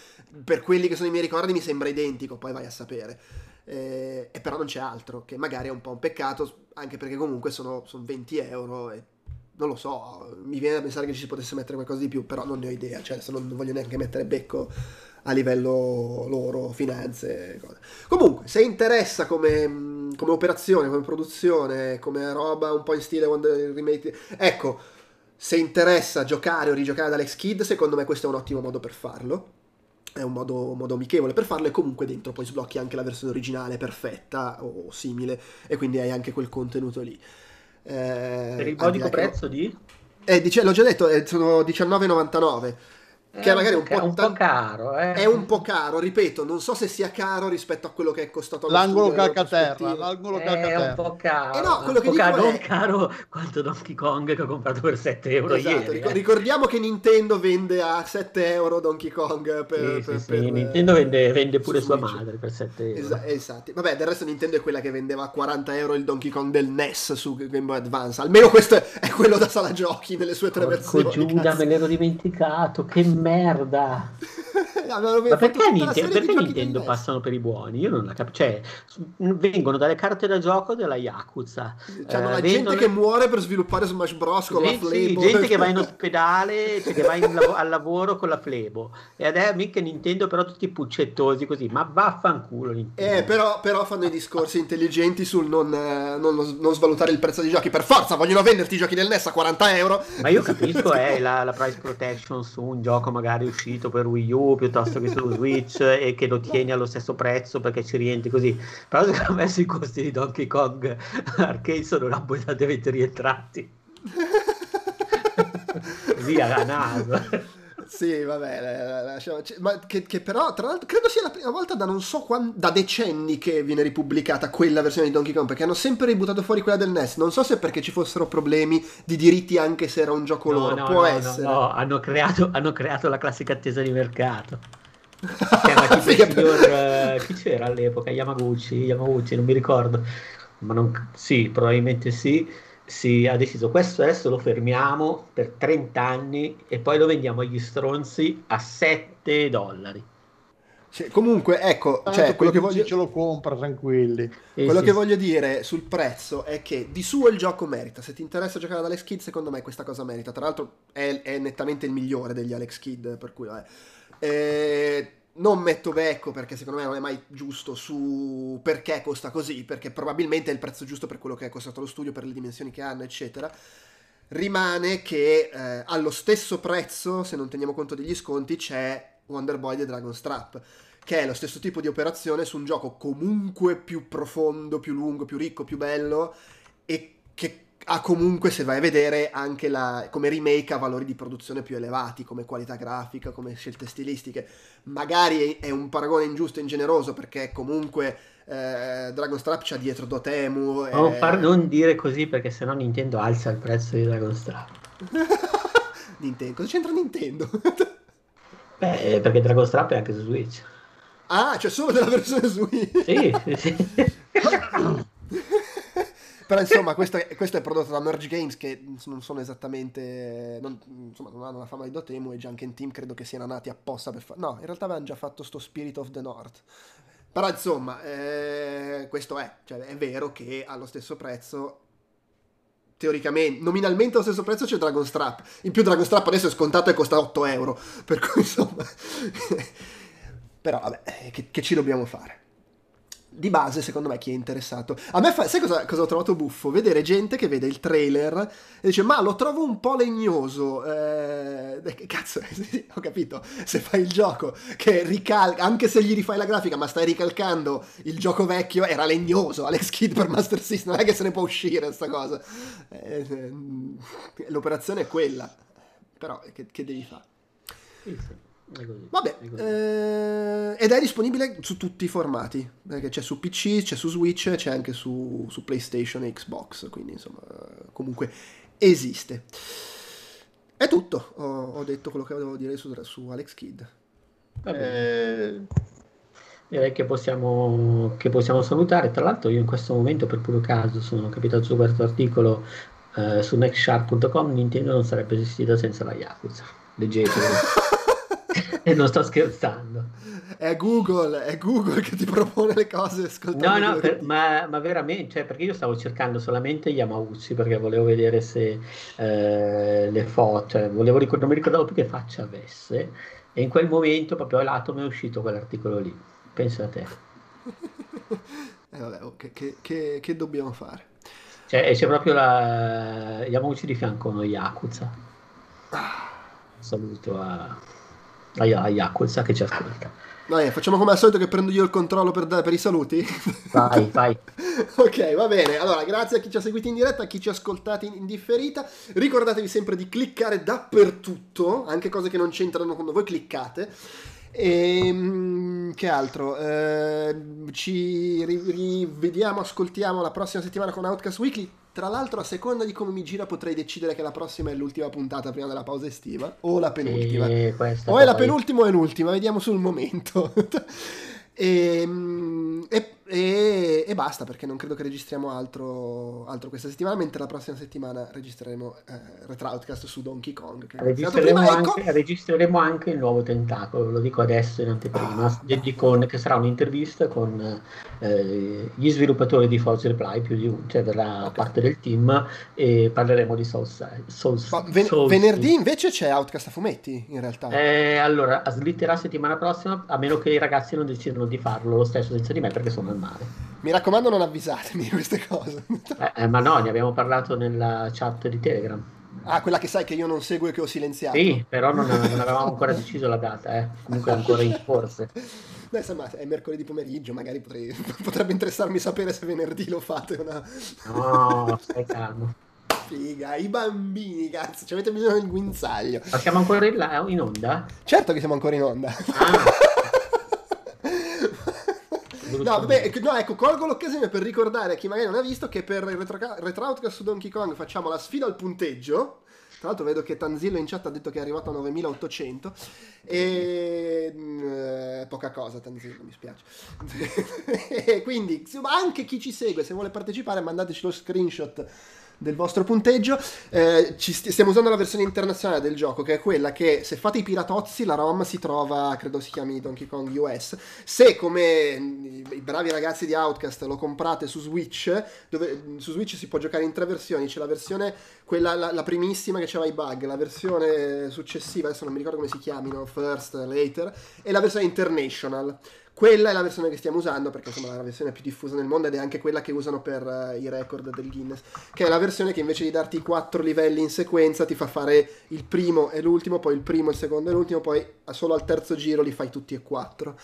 D: per quelli che sono i miei ricordi mi sembra identico, poi vai a sapere eh, e però non c'è altro, che magari è un po' un peccato, anche perché comunque sono, sono 20 euro e non lo so, mi viene da pensare che ci si potesse mettere qualcosa di più, però non ne ho idea, cioè adesso non voglio neanche mettere becco a livello loro, finanze, cose. Comunque, se interessa come, come operazione, come produzione, come roba un po' in stile Wonder Remake, ecco, se interessa giocare o rigiocare ad Alex Kidd, secondo me questo è un ottimo modo per farlo è un modo, modo, amichevole per farlo e comunque dentro poi sblocchi anche la versione originale perfetta o simile e quindi hai anche quel contenuto lì.
B: Eh, per il modico prezzo di?
D: Eh, dice, l'ho già detto, eh, sono 19,99 che è magari un, po',
B: un po', caro, eh.
D: è un po' caro, ripeto, non so se sia caro rispetto a quello che è costato
C: l'angolo calcaterra, l'angolo
B: calcaterra. È un po' caro, eh no, quello che dico caro, è... non caro quanto Donkey Kong che ho comprato per 7 euro esatto, ieri.
D: Eh. Ricordiamo che Nintendo vende a 7 euro Donkey Kong per,
B: sì,
D: per,
B: sì,
D: per
B: sì. Nintendo vende, vende pure sua madre per 7 euro.
D: Esatto, esatto. Vabbè, del resto Nintendo è quella che vendeva a 40 euro il Donkey Kong del NES su Game Boy Advance. Almeno questo è quello da sala giochi nelle sue tre
B: Porco
D: versioni.
B: Giuda, me l'ero dimenticato, che merda. [laughs] [laughs] Ma perché, Nintendo, perché Nintendo passano per i buoni? Io non la capisco. Cioè, vengono dalle carte da gioco della Yakuza.
D: Cioè, eh, la vendono... gente che muore per sviluppare Smash Bros. con gente, la Flebo.
B: Sì, gente che va in [laughs] ospedale, cioè che va in, al lavoro con la Flebo. E adesso mica Nintendo, però tutti puccettosi così. Ma vaffanculo Nintendo.
D: Eh, però, però fanno i discorsi intelligenti sul non, eh, non, non, svalutare il prezzo dei giochi. Per forza, vogliono venderti i giochi del NES a 40 euro.
B: Ma io [laughs] capisco, è eh, la, la price protection su un gioco magari uscito per Wii U piuttosto che su [laughs] Switch e che lo tieni allo stesso prezzo perché ci rientri così. Però secondo me sui costi di Donkey Kong Arcade sono abbondantemente rientrati. [laughs] Via la naso.
D: Sì, vabbè, lasciamo. Ma che, che, però, tra l'altro, credo sia la prima volta da non so quando, da decenni che viene ripubblicata quella versione di Donkey Kong, perché hanno sempre ributtato fuori quella del NES. Non so se perché ci fossero problemi di diritti anche se era un gioco no, loro, no, può
B: no,
D: essere.
B: No, no, hanno creato, hanno creato la classica attesa di mercato. [laughs] C'era tipo il signor, chi c'era all'epoca? Yamaguchi, Yamaguchi, non mi ricordo. Ma non, sì, probabilmente sì si ha deciso questo adesso lo fermiamo per 30 anni e poi lo vendiamo agli stronzi a 7 dollari.
D: Cioè, comunque, ecco, cioè, quello che voglio...
C: ce lo compra tranquilli.
D: Eh, quello sì, che sì. voglio dire sul prezzo è che di suo il gioco merita. Se ti interessa giocare ad Alex Kidd, secondo me questa cosa merita. Tra l'altro è, è nettamente il migliore degli Alex Kidd, per cui vabbè. Eh, non metto becco perché secondo me non è mai giusto su perché costa così, perché probabilmente è il prezzo giusto per quello che è costato lo studio, per le dimensioni che hanno, eccetera. Rimane che eh, allo stesso prezzo, se non teniamo conto degli sconti, c'è Wonder Boy e Dragon Strap, che è lo stesso tipo di operazione su un gioco comunque più profondo, più lungo, più ricco, più bello e che ha comunque, se vai a vedere, anche la, come remake ha valori di produzione più elevati, come qualità grafica, come scelte stilistiche. Magari è un paragone ingiusto e ingeneroso perché comunque eh, Dragon Strap c'ha dietro Dotemu.
B: E... Non, far, non dire così perché sennò Nintendo alza il prezzo di Dragon Strap. [laughs]
D: Nintendo, cosa c'entra Nintendo? [laughs]
B: Beh, perché Dragon Strap è anche su Switch.
D: Ah, c'è cioè solo della versione Switch?
B: Sì, sì. [laughs]
D: Però insomma, questo è, questo è prodotto da Merge Games che non sono esattamente. Non, insomma, non hanno la fama di Dotemu e Junkin Team credo che siano nati apposta per fare. No, in realtà avevano già fatto sto Spirit of the North. Però insomma, eh, questo è. Cioè, è vero che allo stesso prezzo. Teoricamente, nominalmente allo stesso prezzo c'è Dragon Strap. In più, Dragon Strap adesso è scontato e costa 8 euro. Per cui insomma. [laughs] Però vabbè, eh, che, che ci dobbiamo fare? Di base, secondo me, chi è interessato. A me fa... sai cosa, cosa, ho trovato buffo? Vedere gente che vede il trailer e dice: Ma lo trovo un po' legnoso. Eh... [laughs] Cazzo, [laughs] ho capito. Se fai il gioco che ricalca, anche se gli rifai la grafica, ma stai ricalcando il gioco vecchio, era legnoso. Alex Kidd per Master System, non è che se ne può uscire sta cosa. Eh, eh l'operazione è quella. Però, che, che devi fare?
B: Sì, sì.
D: Vabbè, eh, ed è disponibile su tutti i formati, perché c'è su PC, c'è su Switch, c'è anche su, su PlayStation e Xbox, quindi insomma comunque esiste. È tutto, ho, ho detto quello che avevo dire su, su Alex Kidd.
B: Eh, direi che possiamo, che possiamo, salutare. Tra l'altro, io in questo momento, per puro caso, sono capitato su questo articolo eh, su nextshark.com. Nintendo non sarebbe esistita senza la Yakuza. Leggetelo. [laughs] e non sto scherzando.
D: È Google, è Google che ti propone le cose.
B: No, no, per, ma, ma, veramente, cioè, perché io stavo cercando solamente Yamauchi perché volevo vedere se eh, le foto, cioè, volevo ricord- non mi ricordavo più che faccia avesse. E in quel momento, proprio a lato, mi è uscito quell'articolo lì. Pensa a te. [laughs]
D: eh, vabbè, oh, che, che, che, che, dobbiamo fare?
B: Cioè, c'è proprio la Yamauchi di fianco a uno Yakuza. Ah. Saluto a a Yakuza che ci ascolta.
D: Dai, facciamo come al solito che prendo io il controllo per, per i saluti.
B: Vai, [laughs] vai.
D: ok, va bene. Allora, grazie a chi ci ha seguito in diretta, a chi ci ha ascoltati in differita. Ricordatevi sempre di cliccare dappertutto, anche cose che non c'entrano quando voi cliccate. E ehm, che altro? Eh, ci rivediamo, ascoltiamo la prossima settimana con Outcast Weekly. Tra l'altro, a seconda di come mi gira, potrei decidere che la prossima è l'ultima puntata prima della pausa estiva, o la penultima. o è la penultima o è l'ultima, vediamo sul momento. e, [laughs] ehm, e e, e, basta perché non credo che registriamo altro, altro, questa settimana, mentre la prossima settimana registreremo eh, Retroutcast su Donkey Kong.
B: Registreremo, prima, anche, ecco... registreremo, anche, il nuovo tentacolo, lo dico adesso in anteprima, ah, con, che sarà un'intervista con eh, gli sviluppatori di Forza Reply, più di un, cioè verrà okay. parte del team e parleremo di Soulside. Soul,
D: ven- Soul venerdì invece c'è Outcast a fumetti in realtà.
B: Eh, allora, slitterà settimana prossima, a meno che i ragazzi non decidano di farlo lo stesso senza di me perché sono male.
D: Mi raccomando, non avvisatemi di queste cose. [laughs]
B: Eh, eh, ma no, ne abbiamo parlato nella chat di Telegram.
D: Ah, quella che sai che io non seguo e che ho silenziato.
B: Sì, però non, non avevamo ancora deciso la data, eh. comunque ancora in forse.
D: Beh, insomma, è mercoledì pomeriggio, magari potrei, [laughs] potrebbe interessarmi sapere se venerdì lo fate una...
B: No, stai [laughs] calmo.
D: Figa, i bambini, cazzo, ci avete bisogno del guinzaglio.
B: Ma siamo ancora in, in onda?
D: Certo che siamo ancora in onda. Ah. No, vabbè, no, ecco, colgo l'occasione per ricordare a chi magari non ha visto che per il Retroutcast su Donkey Kong facciamo la sfida al punteggio. Tra l'altro vedo che Tanzillo in chat ha detto che è arrivato a 9800 e eh, poca cosa Tanzillo, mi spiace. [laughs] quindi anche chi ci segue, se vuole partecipare, mandateci lo screenshot del vostro punteggio. Eh, st- stiamo usando la versione internazionale del gioco, che è quella che se fate i piratozzi, la ROM si trova, credo si chiami Donkey Kong US. Se come i bravi ragazzi di Outcast lo comprate su Switch, dove su Switch si può giocare in tre versioni: c'è la versione, quella, la, la primissima che aveva i bug, la versione successiva, adesso non mi ricordo come si chiamino, First, Later, e la versione International. Quella è la versione che stiamo usando perché insomma è la versione più diffusa nel mondo ed è anche quella che usano per uh, i record del Guinness, che è la versione che invece di darti i quattro livelli in sequenza ti fa fare il primo e l'ultimo, poi il primo, il secondo e l'ultimo, poi solo al terzo giro li fai tutti e quattro.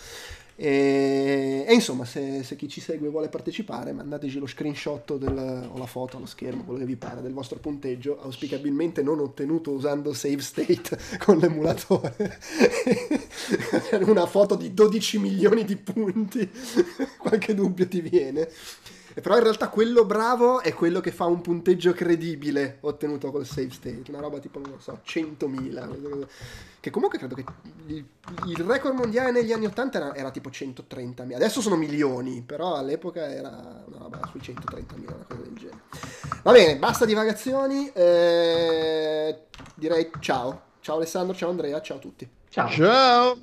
D: E, e insomma, se, se, chi ci segue vuole partecipare, mandateci lo screenshot del, o la foto allo schermo, quello che vi pare, del vostro punteggio, auspicabilmente non ottenuto usando save state [laughs] con l'emulatore. [laughs] Una foto di 12 milioni di punti, [laughs] qualche dubbio ti viene. E però in realtà quello bravo è quello che fa un punteggio credibile ottenuto col save state, una roba tipo, non so, 100.000. Che comunque credo che il, il record mondiale negli anni 80 era, era tipo 130.000. Adesso sono milioni, però all'epoca era una roba sui 130.000, una cosa del genere. Va bene, basta divagazioni. eh, direi ciao. Ciao Alessandro, ciao Andrea, ciao a tutti.
B: Ciao.
C: Ciao.